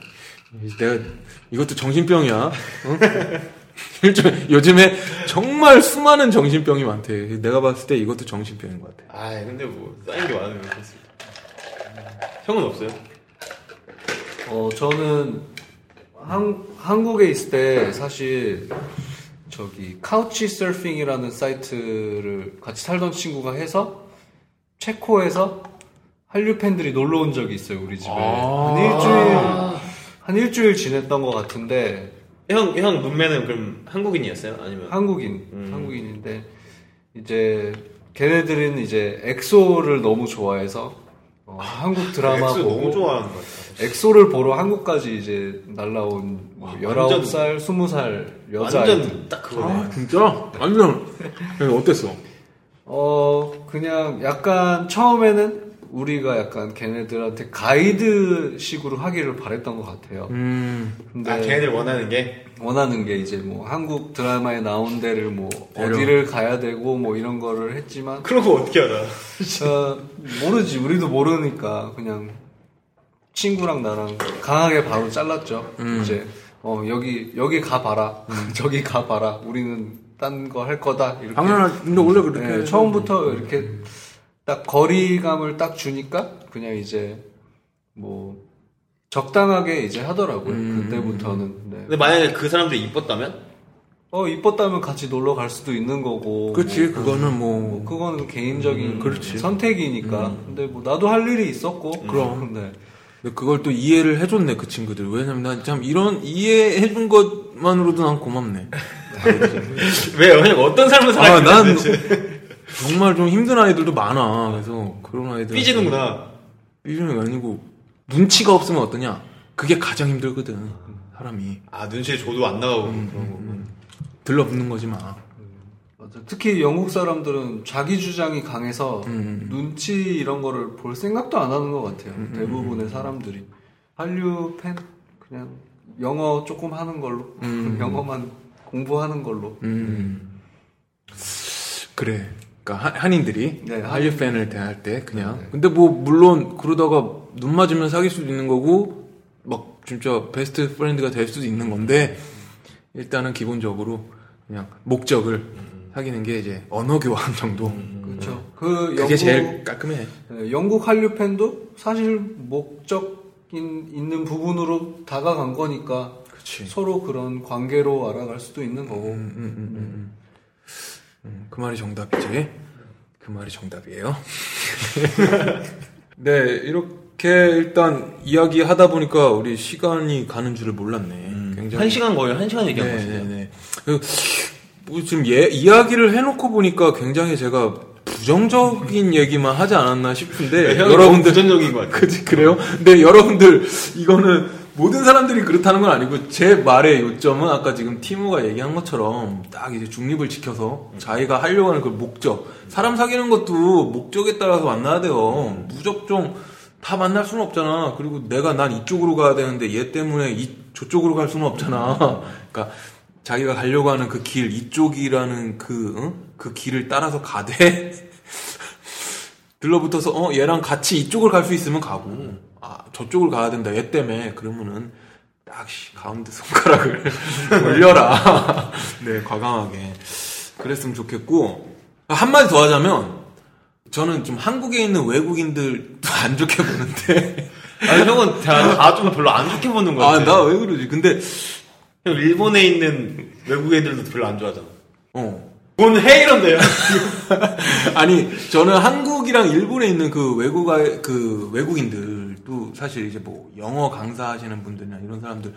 Speaker 1: 내가 이것도 정신병이야. 어? 일종 요즘에 정말 수많은 정신병이 많대. 내가 봤을 때 이것도 정신병인 것 같아.
Speaker 2: 아 근데 뭐 쌓인 게 많으면 그렇습니다. 형은 없어요?
Speaker 3: 어, 저는 한, 한국에 있을 때 사실 저기 카우치 서핑이라는 사이트를 같이 살던 친구가 해서 체코에서 한류 팬들이 놀러 온 적이 있어요 우리 집에 한 일주일 한 일주일 지냈던 것 같은데
Speaker 2: 형, 형 룸메는 그럼 한국인이었어요? 아니면?
Speaker 3: 한국인 한국인인데 이제 걔네들은 이제 엑소를 너무 좋아해서 어, 한국 드라마
Speaker 2: 엑소
Speaker 3: 보고
Speaker 2: 너무 좋아하는 것 같아요.
Speaker 3: 엑소를 보러 한국까지 이제 날라온 뭐
Speaker 2: 와,
Speaker 3: 19살, 20살 여자
Speaker 2: 완전. 딱 그거네.
Speaker 1: 아 진짜? 완전 그래서 어땠어?
Speaker 3: 어, 그냥 약간 처음에는 우리가 약간 걔네들한테 가이드식으로 하기를 바랬던 것 같아요.
Speaker 1: 음
Speaker 3: 근데
Speaker 2: 아, 걔네들 원하는 게?
Speaker 3: 원하는 게 이제 뭐 한국 드라마에 나온 데를 뭐
Speaker 1: 데려.
Speaker 3: 어디를 가야 되고 뭐 이런 거를 했지만
Speaker 2: 그런 거 어떻게 알아?
Speaker 3: 어, 모르지 우리도 모르니까 그냥 친구랑 나랑 강하게 바로 잘랐죠. 이제 어 여기 여기 가봐라 저기 가봐라 우리는 딴 거 할 거다 이렇게
Speaker 1: 당연하 근데 원래 그렇게
Speaker 3: 네, 처음부터 이렇게 딱 거리감을 딱 주니까 그냥 이제 뭐 적당하게 이제 하더라고요 그때부터는 네.
Speaker 2: 근데 만약에 그 사람들이 이뻤다면?
Speaker 3: 어 이뻤다면 같이 놀러 갈 수도 있는 거고
Speaker 1: 그치
Speaker 3: 뭐,
Speaker 1: 그거는
Speaker 3: 뭐
Speaker 1: 뭐
Speaker 3: 그거는 개인적인
Speaker 1: 그렇지.
Speaker 3: 선택이니까 근데 뭐 나도 할 일이 있었고
Speaker 1: 그럼.
Speaker 3: 네.
Speaker 1: 근데 그걸 또 이해를 해줬네 그 친구들 왜냐면 난 참 이런 이해해준 것만으로도 난 고맙네
Speaker 2: 왜요? 어떤 삶을
Speaker 1: 아,
Speaker 2: 살아요?
Speaker 1: 난 정말 좀 힘든 아이들도 많아. 그래서 그런 아이들.
Speaker 2: 삐지는구나.
Speaker 1: 삐지는 게 아니고 눈치가 없으면 어떠냐? 그게 가장 힘들거든. 사람이
Speaker 4: 아 눈치를 줘도 안 나가고
Speaker 1: 음,
Speaker 4: 그런 거고.
Speaker 1: 들러붙는 거지 마.
Speaker 3: 맞아. 특히 영국 사람들은 자기 주장이 강해서
Speaker 1: 음.
Speaker 3: 눈치 이런 거를 볼 생각도 안 하는 것 같아요.
Speaker 1: 음,
Speaker 3: 대부분의 사람들이 한류 팬 그냥 영어 조금 하는 걸로 영어만 공부하는 걸로
Speaker 1: 음. 그래. 그러니까 한- 한인들이
Speaker 3: 네,
Speaker 1: 한류 팬을 대할 때 그냥.
Speaker 3: 네.
Speaker 1: 근데 뭐 물론 그러다가 눈 맞으면 사귈 수도 있는 거고 막 진짜 best friend가 될 수도 있는 건데 일단은 기본적으로 그냥 목적을 사귀는 게 이제 언어 교환 정도.
Speaker 3: 그렇죠. 그
Speaker 1: 그게
Speaker 3: 영국
Speaker 1: 제일 깔끔해.
Speaker 3: 네, 영국 한류 팬도 사실 목적이 있는 부분으로 다가간 거니까
Speaker 1: 그렇지.
Speaker 3: 서로 그런 관계로 알아갈 수도 있는 거고
Speaker 1: 음, 음, 음, 음. 음, 그 말이 정답이지. 그 말이 정답이에요. 네, 이렇게 일단 이야기 하다 보니까 우리 시간이 가는 줄을 몰랐네. 굉장히.
Speaker 2: 한 시간 거의 한 시간 얘기한
Speaker 1: 네,
Speaker 2: 거죠.
Speaker 1: 네, 네. 그, 뭐 지금 예, 이야기를 해놓고 보니까 굉장히 제가 부정적인 얘기만 하지 않았나 싶은데
Speaker 2: 형이
Speaker 1: 여러분들
Speaker 2: 부정적인 것 같아요.
Speaker 1: 그지 그래요? 근데 여러분들 이거는 모든 사람들이 그렇다는 건 아니고 제 말의 요점은 아까 지금 티모가 얘기한 것처럼 딱 이제 중립을 지켜서 자기가 하려고 하는 그 목적 사람 사귀는 것도 목적에 따라서 만나야 돼요. 무적종 다 만날 수는 없잖아. 그리고 내가 난 이쪽으로 가야 되는데 얘 때문에 이 저쪽으로 갈 수는 없잖아. 그러니까 자기가 가려고 하는 그 길 이쪽이라는 그 응? 그 길을 따라서 가되 들러붙어서 어 얘랑 같이 이쪽을 갈 수 있으면 가고 아 저쪽을 가야 된다 얘 때문에 그러면은 딱 씨, 가운데 손가락을 올려라 네 과감하게 그랬으면 좋겠고 아, 한마디 더 하자면 저는 좀 한국에 있는 외국인들도 안 좋게 보는데
Speaker 2: 아니 형은 다좀 별로 안 좋게 보는
Speaker 1: 거아
Speaker 2: 같아요.
Speaker 1: 나왜 그러지 근데
Speaker 2: 형 일본에 있는 외국 애들도 별로 안 좋아하잖아. 어뭔 해이런데요?
Speaker 1: 아니 저는 한국이랑 일본에 있는 그 외국아 그 외국인들 도 사실 이제 뭐 영어 강사하시는 분들이나 이런 사람들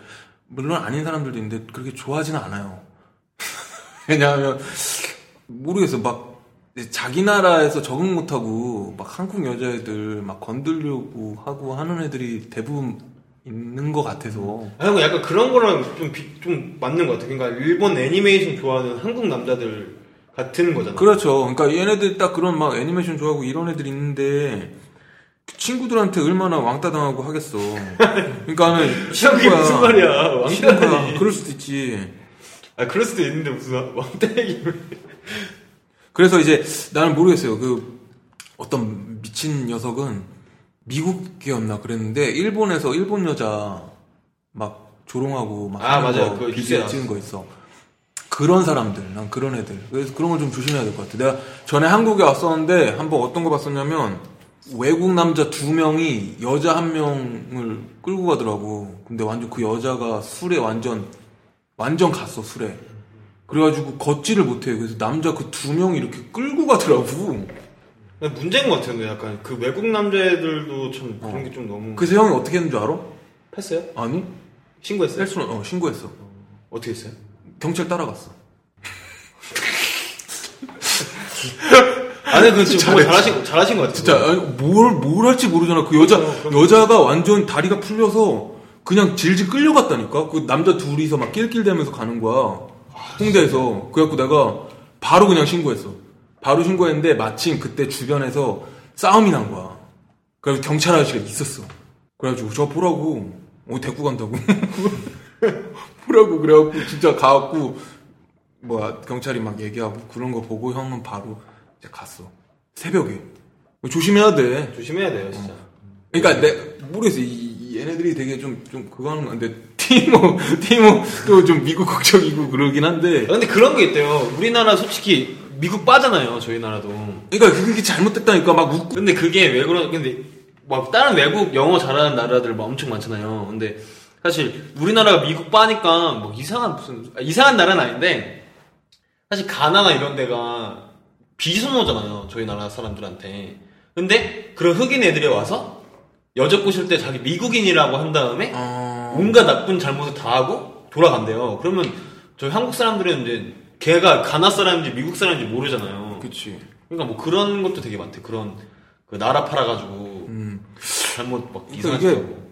Speaker 1: 물론 아닌 사람들도 있는데 그렇게 좋아하지는 않아요. 왜냐하면 모르겠어 막 자기 나라에서 적응 못하고 막 한국 여자애들 막 건들려고 하고 하는 애들이 대부분 있는 것 같아서
Speaker 2: 아, 형 약간 그런 거랑 좀, 비- 좀 맞는 것 같아. 그러니까 일본 애니메이션 좋아하는 한국 남자들 같은 거잖아.
Speaker 1: 그렇죠. 그러니까 얘네들 딱 그런 막 애니메이션 좋아하고 이런 애들 있는데 그 친구들한테 얼마나 왕따 당하고 하겠어. 그러니까는
Speaker 2: 형,
Speaker 1: 싫은 거야.
Speaker 2: 무슨 말이야.
Speaker 1: 거야.
Speaker 2: 왕따니.
Speaker 1: 그럴 수도 있지.
Speaker 2: 아, 그럴 수도 있는데 무슨 왕따 얘기를.
Speaker 1: 그래서 이제 나는 모르겠어요. 그 어떤 미친 녀석은 미국이었나 그랬는데 일본에서 일본 여자 막 조롱하고 막
Speaker 2: 아, 맞아요.
Speaker 1: 거 비디오 찍은 거 있어. 그런 사람들, 난 그런 애들. 그래서 그런 걸 좀 조심해야 될 것 같아. 내가 전에 한국에 왔었는데 한번 어떤 거 봤었냐면 외국 남자 두 명이 여자 한 명을 끌고 가더라고. 근데 완전 그 여자가 술에 완전 완전 갔어 술에. 그래가지고 걷지를 못해. 그래서 남자 그 두 명이 이렇게 끌고 가더라고.
Speaker 2: 근데 문제인 것 같은데 약간 그 외국 남자애들도 참 그런 게좀 너무.
Speaker 1: 그래서 형이 어떻게 했는 줄 알아?
Speaker 2: 했어요?
Speaker 1: 아니?
Speaker 2: 신고했어요?
Speaker 1: 헬스는 어 신고했어.
Speaker 2: 어 떻게 했어요?
Speaker 1: 경찰 따라갔어.
Speaker 2: 아니, 그뭐
Speaker 1: 잘했어.
Speaker 2: 잘하신, 잘하신 것 같아요.
Speaker 1: 진짜 아니, 뭘, 뭘 할지 모르잖아. 그 여자, 여자가 완전 다리가 풀려서 그냥 질질 끌려갔다니까? 그 남자 둘이서 막 낄낄대면서 가는 거야. 홍대에서. 그래갖고 내가 바로 그냥 신고했어. 바로 신고했는데 마침 그때 주변에서 싸움이 난 거야. 그래서 경찰 아저씨가 있었어. 그래가지고 저 보라고. 어, 데리고 간다고. 보라고. 그래갖고 진짜 가갖고 뭐야 경찰이 막 얘기하고 그런 거 보고 형은 바로 이제 갔어. 새벽에. 조심해야 돼.
Speaker 2: 조심해야 돼요, 진짜.
Speaker 1: 그러니까 내 모르겠어. 이, 이 얘네들이 되게 좀 좀 그거 하는 건데 티모 티모도 좀 미국 국적이고 그러긴 한데.
Speaker 2: 아, 근데 그런 게 있대요. 우리나라 솔직히 미국 빠잖아요, 저희 나라도.
Speaker 1: 그러니까 그게 잘못됐다니까 막 웃고.
Speaker 2: 근데 그게 왜 그런, 근데, 막, 다른 외국 영어 잘하는 나라들 막 엄청 많잖아요. 근데, 사실, 우리나라가 미국 빠니까, 뭐, 이상한, 무슨, 아, 이상한 나라는 아닌데, 사실, 가나나 이런 데가 비선호잖아요. 저희 나라 사람들한테. 근데, 그런 흑인 애들이 와서, 여자 꼬실 때 자기 미국인이라고 한 다음에,
Speaker 1: 어...
Speaker 2: 온갖 나쁜 잘못을 다 하고, 돌아간대요. 그러면, 저희 한국 사람들은 이제 걔가 가나 사람인지 미국 사람인지 모르잖아요.
Speaker 1: 그치.
Speaker 2: 그러니까 뭐 그런 것도 되게 많대. 그런 그 나라 팔아가지고
Speaker 1: 음.
Speaker 2: 잘못 막
Speaker 1: 그러니까
Speaker 2: 이상하게 하고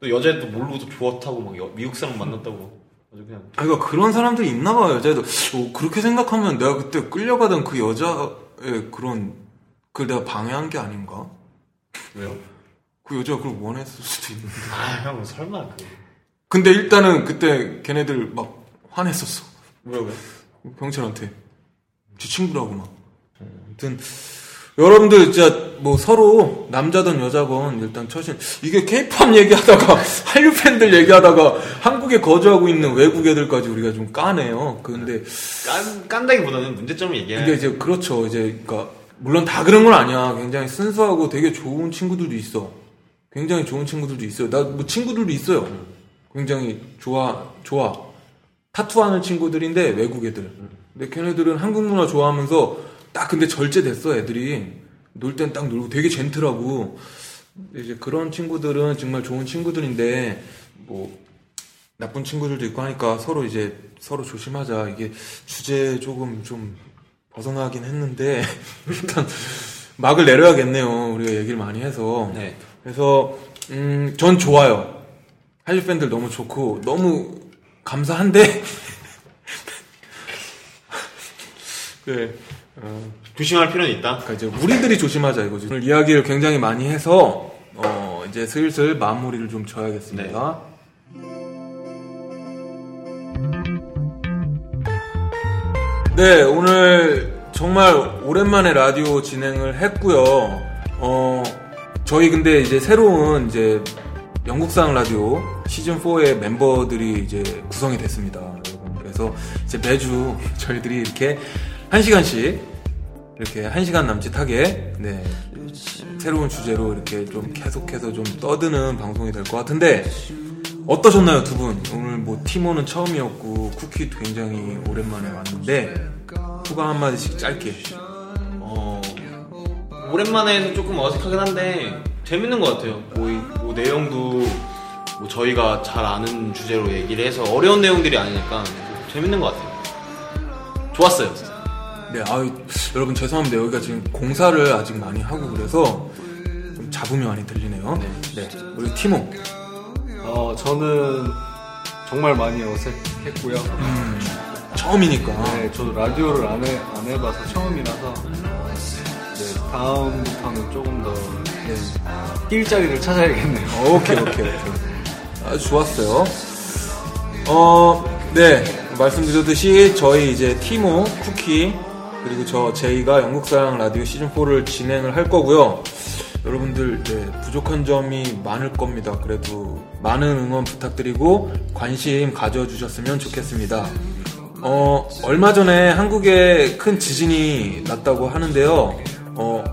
Speaker 2: 또 여자애도 모르고 또 좋다고 막 여- 미국 사람 만났다고 아주 그냥
Speaker 1: 아, 그러니까 그런 사람들이 있나 봐요, 여자애도. 어, 그렇게 생각하면 내가 그때 끌려가던 그 여자의 그런, 그걸 내가 방해한 게 아닌가?
Speaker 2: 왜요?
Speaker 1: 그 여자가 그걸 원했을 수도 있는데.
Speaker 2: 아 형 설마 그
Speaker 1: 근데 일단은 그때 걔네들 막 화냈었어.
Speaker 2: 뭐라고요?
Speaker 1: 경찰한테. 지 친구라고 막. 어, 아무튼, 여러분들 진짜 뭐 서로 남자든 여자건 일단 처신 이게 케이팝 얘기하다가 한류 팬들 얘기하다가 한국에 거주하고 있는 외국 애들까지 우리가 좀 까네요. 근데
Speaker 2: 깐 깐다기보다는 문제점을 얘기해.
Speaker 1: 근데 이제 그렇죠. 이제 그러니까 물론 다 그런 건 아니야. 굉장히 순수하고 되게 좋은 친구들도 있어. 굉장히 좋은 친구들도 있어요. 나 뭐 친구들도 있어요. 굉장히 좋아 좋아. 타투하는 친구들인데 외국 애들. 근데 걔네들은 한국 문화 좋아하면서 딱 근데 절제됐어 애들이. 놀 땐 딱 놀고 되게 젠틀하고 이제 그런 친구들은 정말 좋은 친구들인데 뭐 나쁜 친구들도 있고 하니까 서로 이제 서로 조심하자. 이게 주제 조금 좀 벗어나긴 했는데 일단 막을 내려야겠네요. 우리가 얘기를 많이 해서.
Speaker 2: 네.
Speaker 1: 그래서 음, 전 좋아요. 한류 팬들 너무 좋고 너무 감사한데 네. 어,
Speaker 2: 조심할 필요는 있다.
Speaker 1: 그러니까 이제 우리들이 조심하자 이거지. 오늘 이야기를 굉장히 많이 해서 어, 이제 슬슬 마무리를 좀 져야겠습니다. 네, 오늘 정말 오랜만에 라디오 진행을 했고요. 어, 저희 근데 이제 새로운 이제 영국상 라디오 시즌 4의 멤버들이 이제 구성이 됐습니다, 여러분. 그래서 이제 매주 저희들이 이렇게 한 시간씩 이렇게 한 시간 남짓하게 네 새로운 주제로 이렇게 좀 계속해서 좀 떠드는 방송이 될 것 같은데 어떠셨나요 두 분? 오늘 뭐 티모는 처음이었고 쿠키도 굉장히 오랜만에 왔는데 소감 한 마디씩 짧게.
Speaker 2: 어, 오랜만에 해서 조금 어색하긴 한데 재밌는 것 같아요. 뭐, 이- 뭐 내용도 뭐 저희가 잘 아는 주제로 얘기를 해서 어려운 내용들이 아니니까 재밌는 것 같아요. 좋았어요.
Speaker 1: 네, 아유 여러분 죄송합니다 여기가 지금 공사를 아직 많이 하고 그래서 좀 잡음이 많이 들리네요. 네, 우리 티모.
Speaker 3: 어, 저는 정말 많이 어색했고요.
Speaker 1: 처음이니까.
Speaker 3: 네, 저도 라디오를 안, 해, 안 해봐서 처음이라서 네, 다음부터는 조금 더 네, 낄 자리를 찾아야겠네요.
Speaker 1: 오케이, 오케이, 오케이. 아주 좋았어요. 어, 네. 말씀드렸듯이 저희 이제 티모, 쿠키, 그리고 저 제이가 영국사랑 라디오 시즌4를 진행을 할 거고요. 여러분들, 네, 부족한 점이 많을 겁니다. 그래도 많은 응원 부탁드리고 관심 가져주셨으면 좋겠습니다. 어, 얼마 전에 한국에 큰 지진이 났다고 하는데요. 어,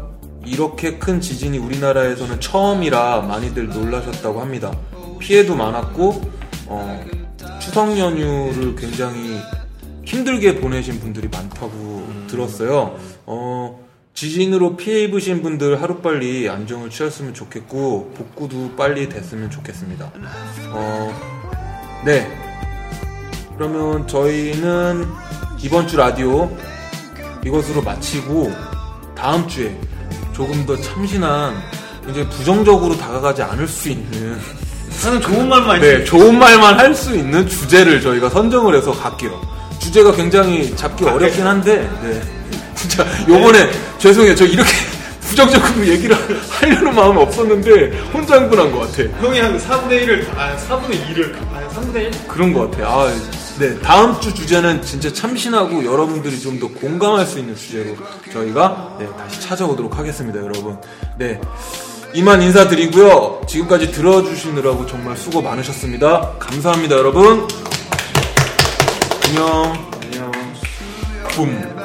Speaker 1: 이렇게 큰 지진이 우리나라에서는 처음이라 많이들 놀라셨다고 합니다. 피해도 많았고, 어, 추석 연휴를 굉장히 힘들게 보내신 분들이 많다고 들었어요. 어, 지진으로 피해 입으신 분들 하루빨리 안정을 취했으면 좋겠고, 복구도 빨리 됐으면 좋겠습니다. 어, 네. 그러면 저희는 이번 주 라디오 이것으로 마치고 다음 주에 조금 더 참신한 굉장히 부정적으로 다가가지 않을 수 있는
Speaker 2: 나는 좋은 말만
Speaker 1: 네 좋은 말만 할 수 있는 주제를 저희가 선정을 해서 갈게요. 주제가 굉장히 잡기 어렵긴 한데 네. 진짜 요번에 죄송해요 저 이렇게 부정적으로 얘기를 하려는 마음이 없었는데 혼자 흥분한 것 같아.
Speaker 2: 형이 한 4분의 1을, 아, 4분의 2를, 아, 3분의 1?
Speaker 1: 그런 것 같아요. 아, 네. 다음 주 주제는 진짜 참신하고 여러분들이 좀 더 공감할 수 있는 주제로 저희가 네, 다시 찾아오도록 하겠습니다, 여러분. 네. 이만 인사드리고요. 지금까지 들어주시느라고 정말 수고 많으셨습니다. 감사합니다, 여러분. 안녕. 안녕. 붐.